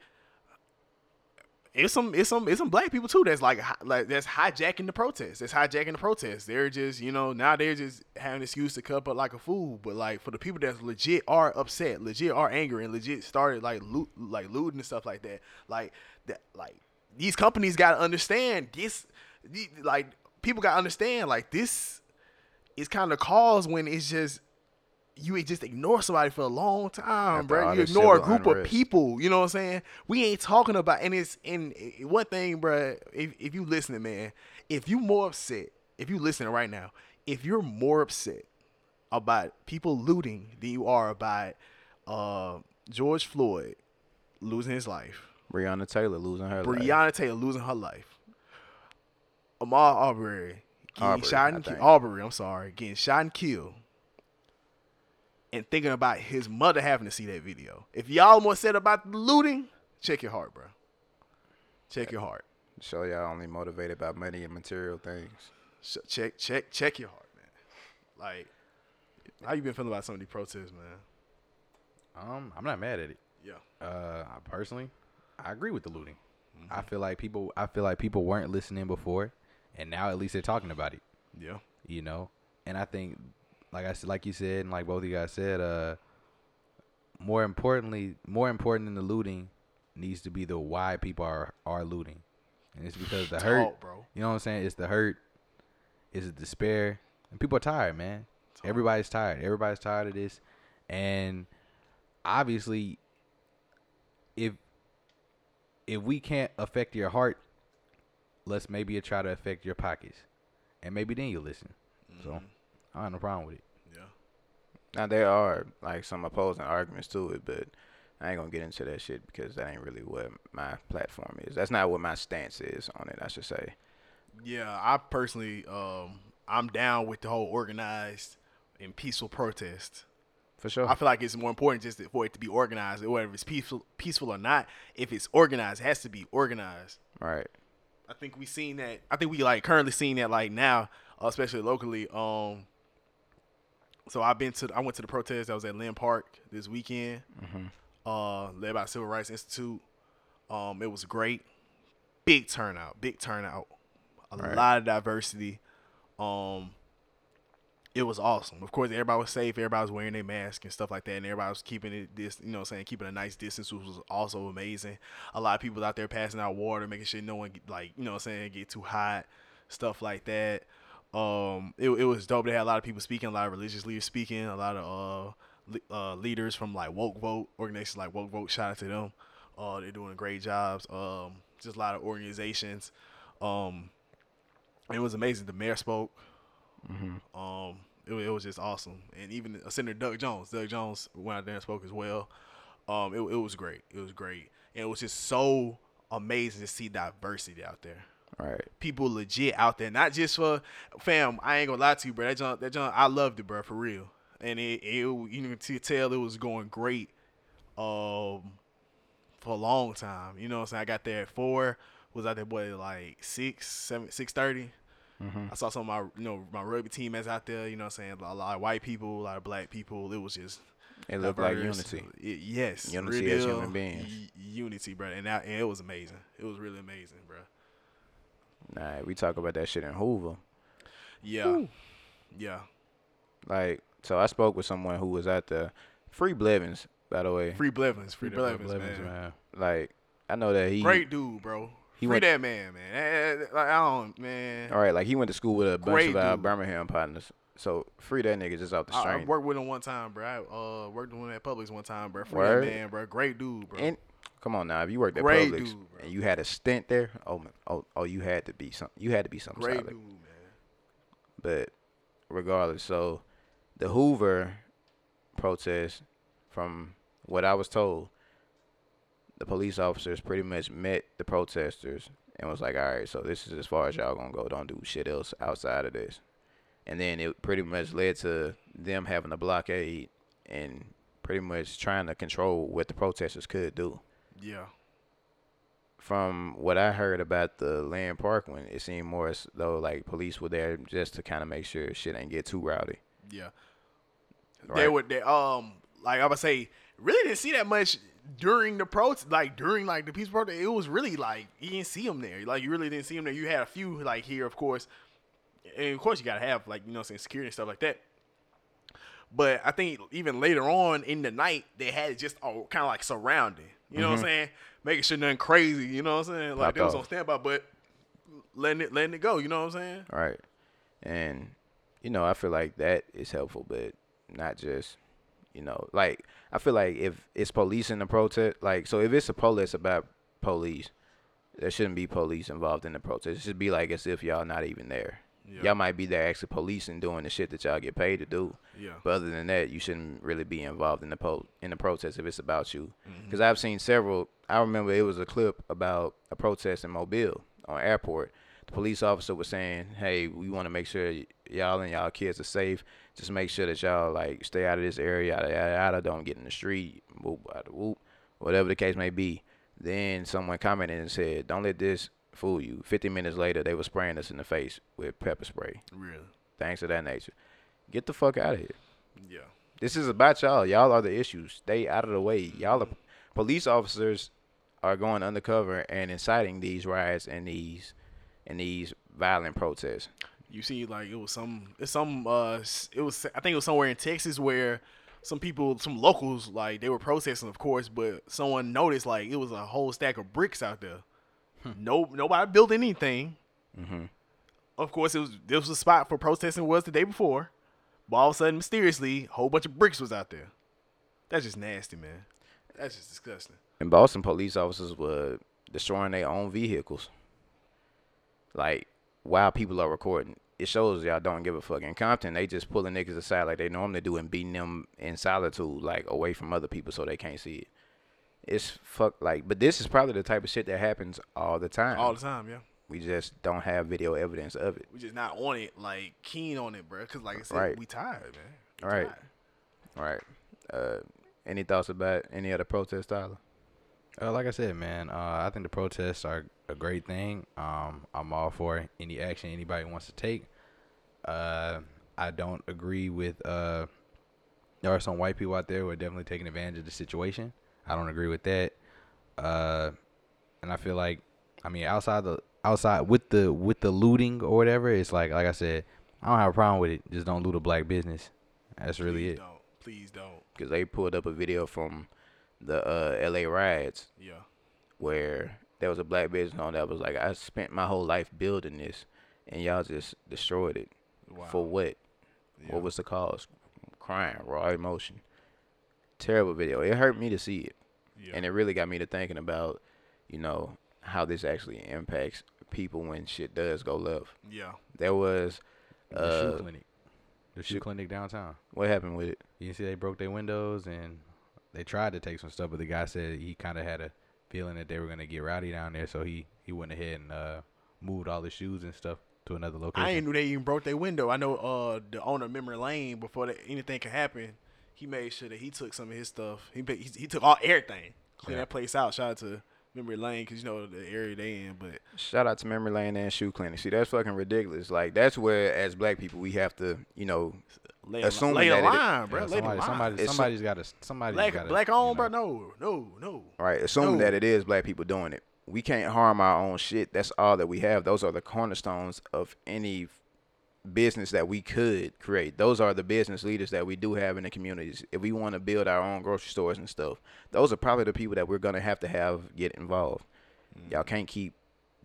Speaker 2: it's some it's some it's some black people too that's like like that's hijacking the protest. That's hijacking the protest. They're just you know now they're just having an excuse to cut up like a fool. But like for the people that legit are upset, legit are angry, and legit started like loot like looting and stuff like that. Like that like these companies got to understand this. Like people got to understand like this is kind of cause when it's just you just ignore somebody for a long time, bro. You ignore a group of people. You know what I'm saying? We ain't talking about, and it's in one thing, bro. If if you listening, man, if you more upset, if you listening right now, if you're more upset about people looting than you are about uh, George Floyd losing his life,
Speaker 1: Breonna Taylor losing her
Speaker 2: Breonna
Speaker 1: life.
Speaker 2: Taylor losing her life, Ahmaud Arbery getting Arbery, shot and killed. Arbery, I'm sorry, getting shot and killed and thinking about his mother having to see that video. If y'all more said about the looting, check your heart, bro. Check your heart.
Speaker 1: Show y'all only motivated by money and material things.
Speaker 2: check, check, check your heart, man. Like, how you been feeling about some of these protests, man?
Speaker 3: Um, I'm not mad at it.
Speaker 2: Yeah.
Speaker 3: Uh, I personally, I agree with the looting. Mm-hmm. I feel like people, I feel like people weren't listening before, and now at least they're talking about it.
Speaker 2: Yeah.
Speaker 3: You know, and I think like I said, like you said, and like both of you guys said, uh, more importantly, more important than the looting needs to be the why people are are looting, and it's because the hurt,
Speaker 2: bro.
Speaker 3: You know what I'm saying? It's the hurt, it's the despair, and people are tired, man. Talk. Everybody's tired. Everybody's tired of this, and obviously, if if we can't affect your heart, let's maybe try to affect your pockets, and maybe then you'll listen. Mm-hmm. So. I have no problem with it.
Speaker 1: Now there are like some opposing arguments to it, but I ain't gonna get into that shit because that ain't really what my platform is. That's not what my stance is on it. I should say.
Speaker 2: Yeah, I personally, um, I'm down with the whole organized and peaceful protest.
Speaker 1: For sure.
Speaker 2: I feel like it's more important just for it to be organized, whether it's peaceful, peaceful or not. If it's organized, it has to be organized.
Speaker 1: Right.
Speaker 2: I think we seen that. I think we like currently seeing that like now, especially locally. Um, so I've been to I went to the protest that was at Linn Park this weekend, mm-hmm. uh, led by Civil Rights Institute. Um, it was great, big turnout, big turnout, a right. lot of diversity. Um, it was awesome. Of course, everybody was safe. Everybody was wearing their mask and stuff like that, and everybody was keeping it this, you know, saying keeping a nice distance, which was also amazing. A lot of people out there passing out water, making sure no one like, you know, saying get too hot, stuff like that. Um, it, it was dope. They had a lot of people speaking, a lot of religious leaders speaking, a lot of uh, uh, leaders from like Woke Vote organizations like Woke Vote. Shout out to them. Uh, they're doing great jobs. Um, just a lot of organizations. Um, it was amazing. The mayor spoke. Mm-hmm. Um, it, it, was just awesome. And even Senator Doug Jones, Doug Jones went out there and spoke as well. Um, it, it was great. It was great. And it was just so amazing to see diversity out there.
Speaker 1: Right.
Speaker 2: People legit out there, not just for fam. I ain't gonna lie to you, bro. That John, that John, I loved it, bro, for real. And it, it you can tell it was going great, um, for a long time. You know what I'm saying? I got there at four. Was out there boy like six, seven, six thirty.
Speaker 1: Mm-hmm.
Speaker 2: I saw some of my you know my rugby team that's out there. You know what I'm saying? A lot of white people, a lot of black people. It was just
Speaker 1: It looked like unity.
Speaker 2: Y- yes,
Speaker 1: Unity
Speaker 2: real
Speaker 1: as human beings.
Speaker 2: y- unity, bro. And, that, and it was amazing. It was really amazing, bro.
Speaker 1: Nah, we talk about that shit in Hoover.
Speaker 2: Yeah, yeah.
Speaker 1: Like, so I spoke with someone who was at the Free Blevins, by the way.
Speaker 2: Free Blevins, free
Speaker 3: Free
Speaker 2: Blevins,
Speaker 3: Blevins,
Speaker 2: man.
Speaker 1: Like, I know that he.
Speaker 2: Great dude, bro.
Speaker 1: He
Speaker 2: free
Speaker 1: went-
Speaker 2: that man, man. Eh, eh, Like I don't, man.
Speaker 1: All right, like he went to school with a bunch
Speaker 2: Great
Speaker 1: of our
Speaker 2: dude.
Speaker 1: Birmingham partners. So free that nigga just off the
Speaker 2: I, I worked with him one time, bro. I uh, worked with him at Publix one time, bro. Free
Speaker 1: Word.
Speaker 2: that man, bro. Great dude, bro.
Speaker 1: And come on now, if you worked at
Speaker 2: Great
Speaker 1: Publix
Speaker 2: dude,
Speaker 1: and you had a stint there, oh man, oh oh, you had to be something. you had to be something
Speaker 2: Great
Speaker 1: solid.
Speaker 2: dude, man.
Speaker 1: But regardless, so the Hoover protest, from what I was told, the police officers pretty much met the protesters and was like, "All right, so this is as far as y'all gonna go. Don't do shit else outside of this." And then it pretty much led to them having a blockade and pretty much trying to control what the protesters could do.
Speaker 2: Yeah.
Speaker 1: From what I heard about the Linn Park one, it seemed more as though like police were there just to kind of make sure shit ain't get too rowdy.
Speaker 2: Yeah. They
Speaker 1: Right.
Speaker 2: were they um like I would say really didn't see that much during the protest like during like the peace protest. It was really like you didn't see them there. Like you really didn't see them there. You had a few like here, of course, and of course you gotta have like you know saying security and stuff like that. But I think even later on in the night they had just all kind of like surrounding. You know what I'm mm-hmm. saying? Making sure nothing crazy. You know what I'm saying? Like
Speaker 1: Popped
Speaker 2: they was
Speaker 1: off.
Speaker 2: on standby, but letting it letting it go. You know what I'm saying?
Speaker 1: Right. And, you know, I feel like that is helpful, but not just, you know, like, I feel like if it's police in the protest, like, so if it's a protest about police, there shouldn't be police involved in the protest. It should be like as if y'all not even there.
Speaker 2: Yeah.
Speaker 1: Y'all might be there actually policing doing the shit that y'all get paid to do.
Speaker 2: Yeah.
Speaker 1: But other than that, you shouldn't really be involved in the po- in the protest if it's about you.
Speaker 2: Mm-hmm.
Speaker 1: Because I've seen several. I remember it was a clip about a protest in Mobile on airport. The police officer was saying, "Hey, we want to make sure y'all and y'all kids are safe. Just make sure that y'all like stay out of this area. Yada yada yada. Don't get in the street. Whoop, whoop. Whatever the case may be." Then someone commented and said, "Don't let this fool you." Fifty minutes later, they were spraying us in the face with pepper spray.
Speaker 2: Really.
Speaker 1: Things of that nature. Get the fuck out of here.
Speaker 2: Yeah.
Speaker 1: This is about y'all. Y'all are the issues. Stay out of the way. Y'all are police officers are going undercover and inciting these riots and these and these violent protests.
Speaker 2: you see like it was some it's some uh it was I think it was somewhere in Texas where some people some locals like they were protesting of course but someone noticed like it was a whole stack of bricks out there. No nobody built anything.
Speaker 1: Mhm.
Speaker 2: Of course it was this was a spot for protesting was the day before. But all of a sudden mysteriously a whole bunch of bricks was out there. That's just nasty, man. That's just disgusting.
Speaker 1: In Boston, police officers were destroying their own vehicles. Like while people are recording, it shows y'all don't give a fuck. In Compton, they just pulling niggas aside like they normally do and beating them in solitude, like away from other people so they can't see it. It's fuck like, but this is probably the type of shit that happens all the time.
Speaker 2: All the time, yeah.
Speaker 1: we just don't have video evidence of it.
Speaker 2: We just not on it, like keen on it, bro. Cause like I said,
Speaker 1: Right.
Speaker 2: we tired, man. We
Speaker 1: Right.
Speaker 2: tired.
Speaker 1: All right. Uh, any thoughts about any other protest, Tyler?
Speaker 3: Uh, like I said, man, uh, I think the protests are a great thing. Um, I'm all for any action anybody wants to take. Uh, I don't agree with. Uh, there are some white people out there who are definitely taking advantage of the situation. I don't agree with that. Uh, and I feel like, I mean, outside the outside with the with the looting or whatever, it's like like I said, I don't have a problem with it. Just don't loot a black business. That's really
Speaker 2: Please
Speaker 3: it.
Speaker 2: Don't. Please don't.
Speaker 1: Because they pulled up a video from the uh, L.A. riots
Speaker 2: Yeah.
Speaker 1: where there was a black business owner that was like, "I spent my whole life building this, and y'all just destroyed it
Speaker 2: Wow.
Speaker 1: for what?
Speaker 2: Yeah.
Speaker 1: What was the cause? Crying, raw emotion. Terrible video. It hurt me to see it,
Speaker 2: Yeah.
Speaker 1: and it really got me to thinking about, you know, how this actually impacts people when shit does go left.
Speaker 2: yeah.
Speaker 1: There was uh,
Speaker 3: The
Speaker 1: uh,
Speaker 3: shoe clinic, the shoe
Speaker 1: shoe-
Speaker 3: clinic downtown.
Speaker 1: what happened with it?
Speaker 3: You can see they broke their windows and they tried to take some stuff, but the guy said he kind of had a feeling that they were gonna get rowdy down there, so he he went ahead and uh, moved all the shoes and stuff to another location.
Speaker 2: I ain't knew they even broke their window. I know uh the owner of Memory Lane before that, anything could happen, he made sure that he took some of his stuff. He he, he took all everything, clean
Speaker 3: Yeah.
Speaker 2: that place out. Shout out to Memory Lane because you know the area they in. But
Speaker 1: Shout out to Memory Lane and Shoe Clinic. See, that's fucking ridiculous. Like that's where, as black people, we have to, you know,
Speaker 2: lay,
Speaker 1: Assuming
Speaker 2: a, lay
Speaker 1: that
Speaker 2: a
Speaker 1: it-
Speaker 2: bro.
Speaker 3: Yeah,
Speaker 2: lay
Speaker 3: somebody,
Speaker 2: line.
Speaker 3: somebody, somebody's got to, somebody's
Speaker 2: black
Speaker 3: got
Speaker 2: black
Speaker 3: you
Speaker 2: owned,
Speaker 3: know.
Speaker 2: bro. No, no, no.
Speaker 1: right? Assuming
Speaker 2: No.
Speaker 1: that it is black people doing it. We can't harm our own shit. That's all that we have. Those are the cornerstones of any f- business that we could create. Those are the business leaders that we do have in the communities. If we want to build our own grocery stores and stuff, those are probably the people that we're gonna have to have get involved. Y'all mm-hmm. can't keep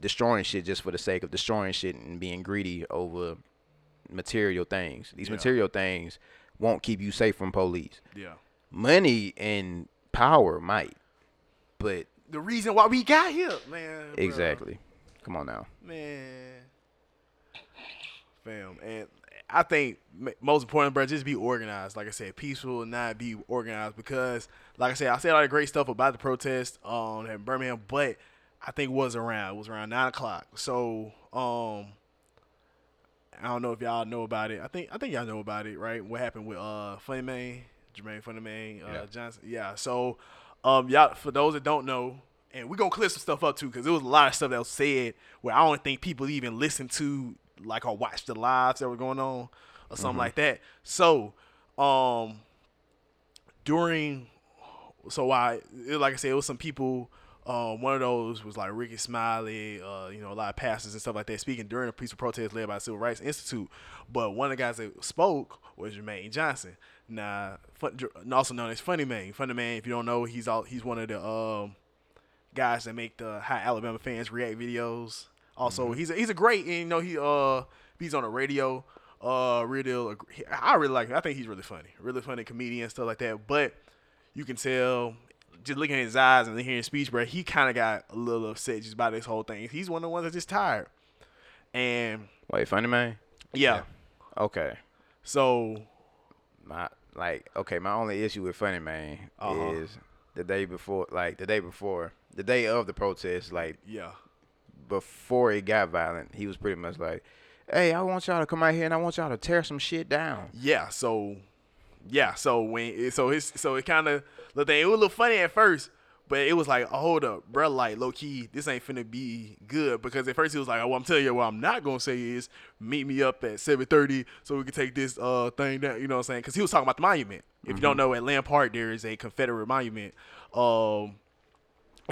Speaker 1: destroying shit just for the sake of destroying shit and being greedy over material things. These
Speaker 2: Yeah.
Speaker 1: material things won't keep you safe from police.
Speaker 2: Yeah.
Speaker 1: Money and power might, but
Speaker 2: The reason why we got here, man. bro.
Speaker 1: exactly. Come on now.
Speaker 2: man. Fam, and I think most important, bro, just be organized. Like I said, peaceful and not be organized because, like I said, I said all the great stuff about the protest um in Birmingham, but I think it was around it was around nine o'clock. So um, I don't know if y'all know about it. I think I think y'all know about it, right? What happened with uh Jermaine Funny Man, uh,
Speaker 3: Yeah.
Speaker 2: Johnson? Yeah. So um, y'all for those that don't know, and we're gonna clear some stuff up too, because there was a lot of stuff that was said where I don't think people even listened to, like, or watched the lives that were going on or something like that. So, um, during, so I, like I said, it was some people. Um, one of those was like Rickey Smiley, uh, you know, a lot of pastors and stuff like that speaking during a peaceful protest led by the Civil Rights Institute. But one of the guys that spoke was Jermaine Johnson. Now, fun, also known as Funny Man. Funny Man, if you don't know, he's all he's one of the um, guys that make the High Alabama fans react videos. Also, he's a, he's a great, and you know he uh he's on the radio. Uh, real, I really like. Him. I think he's really funny, really funny comedian stuff like that. But you can tell just looking at his eyes and hearing his speech, bro, he kind of got a little upset just by this whole thing. He's one of the ones that's just tired. And
Speaker 1: Wait, funny man.
Speaker 2: yeah,
Speaker 1: Okay.
Speaker 2: so
Speaker 1: My like okay. My only issue with funny man
Speaker 2: Uh-huh.
Speaker 1: is the day before, like the day before, the day of the protest, like
Speaker 2: yeah,
Speaker 1: before it got violent, he was pretty much like, "Hey, I want y'all to come out here and I want y'all to tear some shit down."
Speaker 2: yeah. So yeah, so when so his so it kind of the thing it was a little funny at first. But it was like, oh, hold up, bro. Like low key, this ain't finna be good because at first he was like, oh, well, I'm telling you what I'm not gonna say is meet me up at 7:30 so we can take this uh thing down. You know what I'm saying? Because he was talking about the monument. If you don't know, at Linn Park there is a Confederate monument. Um,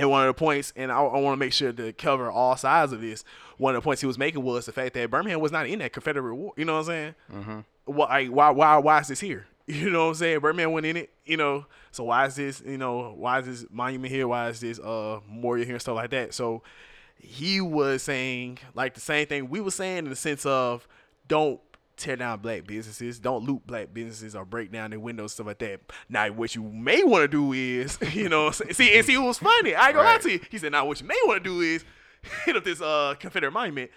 Speaker 2: And one of the points, and I, I want to make sure to cover all sides of this. One of the points he was making was the fact that Birmingham was not in that Confederate War. You know what I'm saying? Mm-hmm. Why, why, why, why is this here? (laughs) You know what I'm saying? Birmingham went in it. You know, so why is this? You know, why is this monument here? Why is this uh memorial here and stuff like that? So he was saying like the same thing we were saying in the sense of don't tear down black businesses, don't loot black businesses or break down their windows, stuff like that. Now, what you may want to do is, (laughs) you know, see, and see, it was funny. I ain't gonna lie to you. He said, now what you may want to do is (laughs) hit up this uh Confederate monument.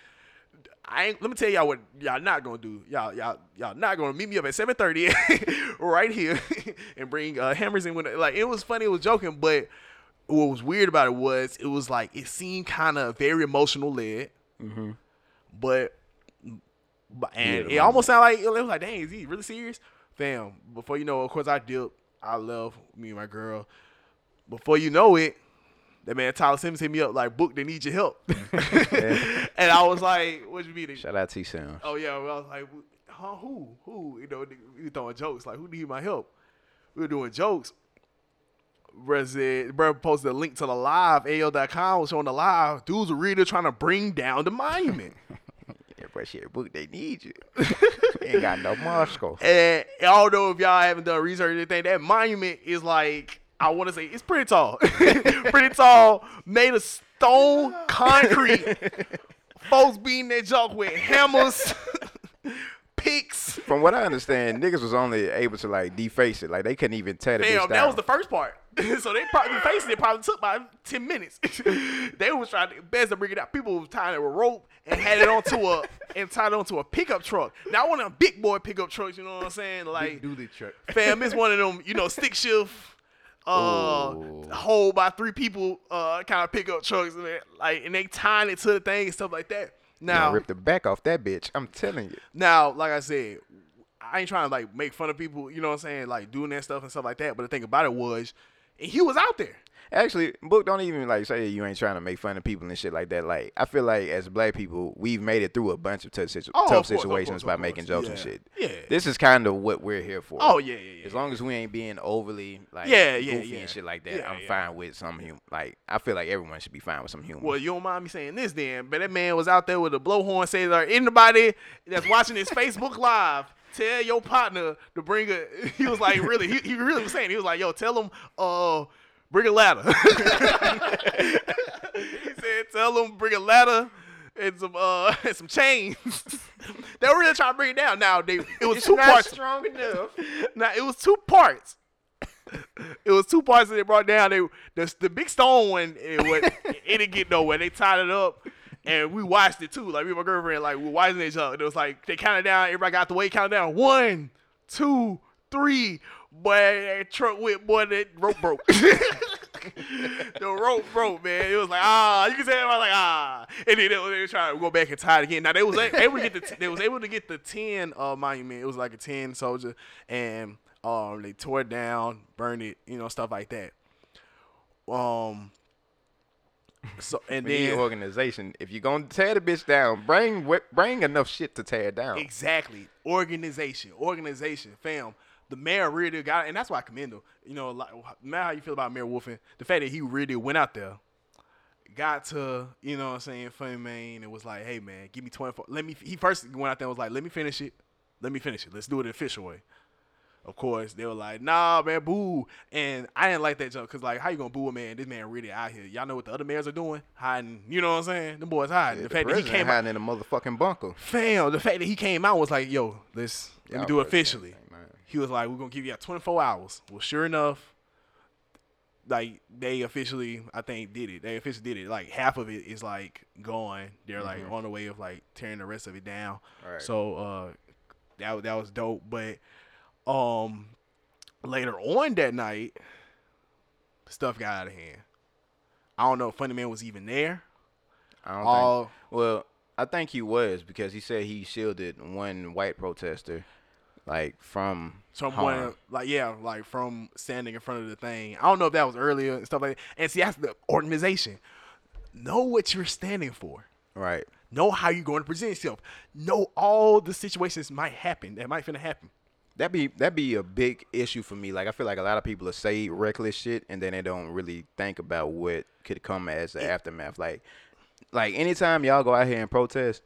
Speaker 2: I ain't, let me tell y'all what y'all not gonna do. Y'all y'all y'all not gonna meet me up at seven thirty (laughs) right here and bring uh, hammers in. With like it was funny, it was joking, but what was weird about it was it was like it seemed kind of very emotional led, but but and
Speaker 1: Yeah,
Speaker 2: it almost sounded like it was like, dang, is he really serious, fam? Before you know, of course, I dipped. I love me and my girl. Before you know it, that man Tyler Simmons hit me up like, "Book, they need your help," (laughs) (laughs) and I was like, "What you mean?"
Speaker 1: Shout out T Sound.
Speaker 2: Oh yeah, well, I was like, huh, who, who? You know, we were throwing jokes like, who need my help? We were doing jokes. Said, bruh posted a link to the live, AL.com was showing the live. Dudes were really trying to bring down the monument. (laughs)
Speaker 1: But shit, book, they need you. (laughs) Ain't got no Moscow.
Speaker 2: and although if y'all haven't done research or anything, that monument is like, I want to say, it's pretty tall. (laughs) pretty tall, made of stone, concrete. (laughs) Folks beating that junk with hammers, picks.
Speaker 1: From what I understand, niggas was only able to like deface it. Like they couldn't even tear bitch
Speaker 2: Damn,
Speaker 1: down.
Speaker 2: that was the first part. (laughs) so they probably facing it probably took about ten minutes. (laughs) they was trying to best to bring it out. People was tying it with rope and had it onto a (laughs) and tied it onto a pickup truck. Now one of them big boy pickup trucks, you know what I'm saying? Like
Speaker 3: dually truck.
Speaker 2: fam, it's one of them, you know, stick shift, uh
Speaker 1: Ooh.
Speaker 2: hold by three people uh kind of pickup trucks and like and they tying it to the thing and stuff like that.
Speaker 1: Now rip the back off that bitch. I'm telling you.
Speaker 2: now like I said, I ain't trying to like make fun of people, you know what I'm saying, like doing that stuff and stuff like that. But the thing about it was, he was out there.
Speaker 1: Actually, book don't even like say you ain't trying to make fun of people and shit like that. Like I feel like as black people, we've made it through a bunch of tough, situ-
Speaker 2: Oh, of
Speaker 1: tough
Speaker 2: course, of
Speaker 1: situations
Speaker 2: course,
Speaker 1: by making jokes and shit.
Speaker 2: Yeah.
Speaker 1: This is kind of what we're here for.
Speaker 2: Oh yeah, yeah, yeah.
Speaker 1: As long as we ain't being overly like
Speaker 2: Yeah, yeah,
Speaker 1: goofy
Speaker 2: yeah.
Speaker 1: and shit like that,
Speaker 2: Yeah,
Speaker 1: I'm
Speaker 2: yeah.
Speaker 1: fine with some humor. Like I feel like everyone should be fine with some humor.
Speaker 2: Well, you don't mind me saying this then, but that man was out there with a blowhorn saying, "Are anybody that's watching this (laughs) Facebook Live, tell your partner to bring a." (laughs) He was like, really, he, he really was saying, he was like, "Yo, tell him, uh, bring a ladder." (laughs) he said, "Tell him bring a ladder." And some uh (laughs) and some chains. they were really trying to bring it down. Now they it was two parts.
Speaker 1: strong enough.
Speaker 2: Now it was two parts. it was two parts that they brought down. They the the big stone one it, was, it didn't get nowhere. They tied it up, and we watched it too. Like me and my girlfriend, like we were watching each other. It was like they counted down. Everybody got the way counted down. One, two, three. But that truck went boy, that rope broke. (laughs) the rope broke, man. It was like ah, you can say was like ah, and then they, were- they were trying to go back and tie it again. Now they was able to get the they was able to get the ten uh, monument. It was like a ten soldier, and um they tore it down, burned it, you know, stuff like that. Um. So (laughs) and
Speaker 1: We
Speaker 2: then
Speaker 1: organization. If you're gonna tear the bitch down, bring bring enough shit to tear it down.
Speaker 2: Exactly. Organization. Organization. Fam. The mayor really got and that's why I commend him. You know, like now how you feel about Mayor Woodfin, the fact that he really went out there, got to, you know what I'm saying, Funny Man, and was like, hey man, give me 24. Let me he first went out there and was like, let me finish it. Let me finish it. Let's do it the official way. Of course, they were like, nah, man, boo. And I didn't like that joke because, like, how you gonna boo a man? This man really out here. Y'all know what the other mayors are doing? Hiding. You know what I'm saying? The boys hiding.
Speaker 1: Yeah,
Speaker 2: the fact that he came out,
Speaker 1: in a motherfucking bunker.
Speaker 2: fam, the fact that he came out was like, yo, let's let me do it officially.
Speaker 1: man.
Speaker 2: He was like, we're gonna give you 24 hours. Well, sure enough, like they officially, I think, did it. They officially did it. Like half of it is like gone. They're like on the way of like tearing the rest of it down.
Speaker 1: Right.
Speaker 2: So uh, that that was dope. But um, later on that night, stuff got out of hand. I don't know if Funny Man was even there.
Speaker 1: I don't
Speaker 2: All
Speaker 1: think. Well, I think he was because he said he shielded one white protester, like from
Speaker 2: someone
Speaker 1: harm.
Speaker 2: like yeah, like from standing in front of the thing. I don't know if that was earlier and stuff like that. And see, that's the organization. Know what you're standing for.
Speaker 1: Right.
Speaker 2: Know how you're going to present yourself. Know all the situations might happen that might finna happen.
Speaker 1: That be that be a big issue for me. Like I feel like a lot of people are say reckless shit and then they don't really think about what could come as the aftermath. Like like anytime y'all go out here and protest,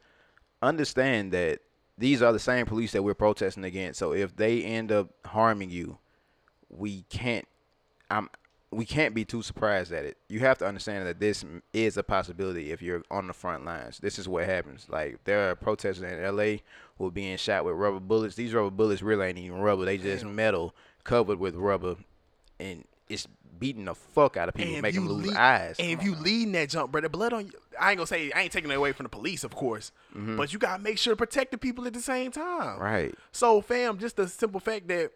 Speaker 1: understand that these are the same police that we're protesting against. So if they end up harming you, we can't I'm we can't be too surprised at it. You have to understand that this is a possibility if you're on the front lines. This is what happens. Like there are protesters in LA who are being shot with rubber bullets. These rubber bullets really ain't even rubber. They just metal covered with rubber, and it's beating the fuck out of people, making them lose
Speaker 2: lead-
Speaker 1: eyes.
Speaker 2: And if you leading that jump, bro, the blood on you. I ain't gonna say I ain't taking it away from the police, of course, but you gotta make sure to protect the people at the same time.
Speaker 1: Mm-hmm. right.
Speaker 2: So, fam, just the simple fact that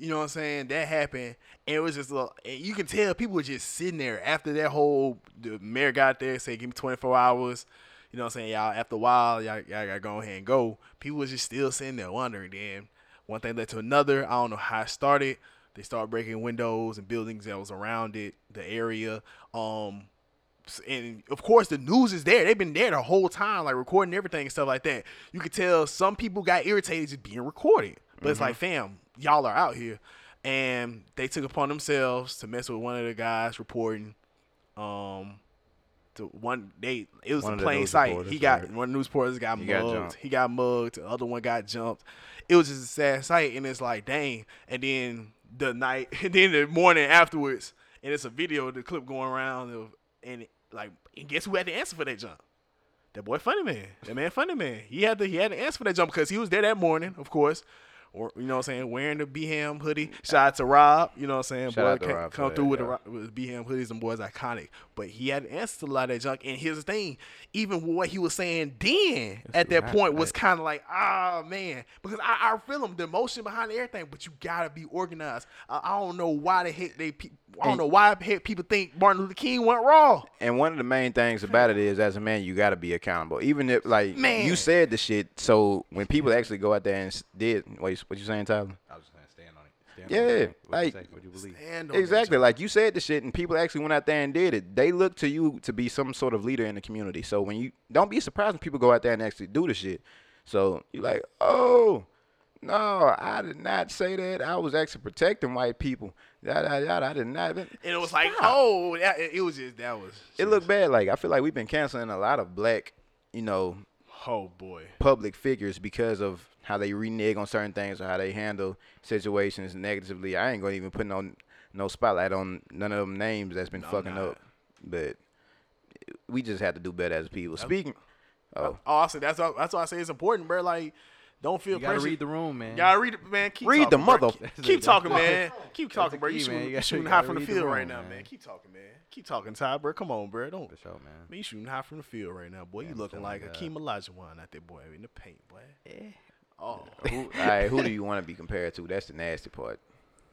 Speaker 2: you know what I'm saying that happened, and it was just a little, and you can tell people were just sitting there after that whole the mayor got there, said give me 24 hours. You know what I'm saying, y'all. After a while, y'all, y'all gotta go ahead and go. People was just still sitting there wondering. Then one thing led to another. I don't know how it started. They started breaking windows and buildings that was around it, the area. Um, and of course the news is there. They've been there the whole time, like recording everything and stuff like that. You could tell some people got irritated just being recorded. But it's like, fam, y'all are out here. And they took upon themselves to mess with one of the guys reporting. Um to one they it was
Speaker 1: One
Speaker 2: in plain sight. He got
Speaker 1: right.
Speaker 2: one of news reporters got
Speaker 1: He
Speaker 2: mugged.
Speaker 1: got
Speaker 2: he got mugged. The other one got jumped. It was just a sad sight, and it's like, dang. And then the night, (laughs) and then the morning afterwards, and it's a video, the clip going around, of, and like, and guess who had the answer for that jump? That boy, funny man. That man, funny man. He had the he had the answer for that jump because he was there that morning, of course, or you know what I'm saying, wearing the BHAM hoodie. Shout out to Rob, you know what I'm saying.
Speaker 1: Shout
Speaker 2: Boy,
Speaker 1: out to
Speaker 2: ca-
Speaker 1: Rob
Speaker 2: come
Speaker 1: that,
Speaker 2: through with
Speaker 1: yeah.
Speaker 2: the with BHAM hoodies and boys iconic. But he had answered a lot of that junk. And here's the thing, even what he was saying then at that
Speaker 3: right,
Speaker 2: point was kind of like, ah man, because I, I feel him, the emotion behind everything. But you gotta be organized. I, I don't know why the heck they, pe- I don't
Speaker 1: And-
Speaker 2: know why the heck people think Martin Luther King went raw.
Speaker 1: And one of the main things about it is, as a man, you got to be accountable. Even if, like,
Speaker 2: Man.
Speaker 1: you said the shit, so when people actually go out there and did, what you, what you saying, Tyler?
Speaker 3: I was just gonna stand on it. Stand
Speaker 1: Yeah,
Speaker 3: on it. What
Speaker 1: like-
Speaker 3: you? What you believe?
Speaker 2: Stand on
Speaker 1: Exactly. Like you said the shit, and people actually went out there and did it. They look to you to be some sort of leader in the community. So when you don't be surprised when people go out there and actually do the shit. So you're like, oh no, I did not say that. I was actually protecting white people. Yada yada. yada. I did not.
Speaker 2: And it was like, oh, that, it it was just that was.
Speaker 1: It looked bad. Like I feel like we've been canceling a lot of black, you know,
Speaker 2: Oh boy.
Speaker 1: public figures because of how they renege on certain things or how they handle situations negatively. I ain't gonna even put no no spotlight on none of them names that's been
Speaker 2: No,
Speaker 1: fucking
Speaker 2: not.
Speaker 1: up. But we just have to do better as people. Speaking, oh, oh.
Speaker 2: oh Awesome. That's all, that's why I say it's important, bro. Like, don't feel
Speaker 3: You gotta
Speaker 2: pressure.
Speaker 3: read the room, man.
Speaker 2: You gotta read it, man. Keep
Speaker 1: Read the
Speaker 2: talking, bro.
Speaker 1: mother-
Speaker 2: Keep, keep talking, man. (laughs) Keep talking,
Speaker 3: the
Speaker 2: bro. You
Speaker 3: key, man.
Speaker 2: shooting,
Speaker 3: You
Speaker 2: you
Speaker 3: gotta-
Speaker 2: shooting
Speaker 3: you
Speaker 2: high from the
Speaker 3: read the
Speaker 2: field
Speaker 3: room,
Speaker 2: right now, man.
Speaker 3: man.
Speaker 2: Keep talking, man. Keep talking, Ty, bro. Come on, bro. Don't.
Speaker 3: For sure, man.
Speaker 2: Man, you shooting high from the field right now, boy. You
Speaker 3: I'm
Speaker 2: looking like
Speaker 3: feeling
Speaker 2: Akeem Olajuwon out there, boy, in the paint, boy.
Speaker 3: Yeah.
Speaker 2: Oh,
Speaker 1: who, all right, who do you want to be compared to? That's the nasty part.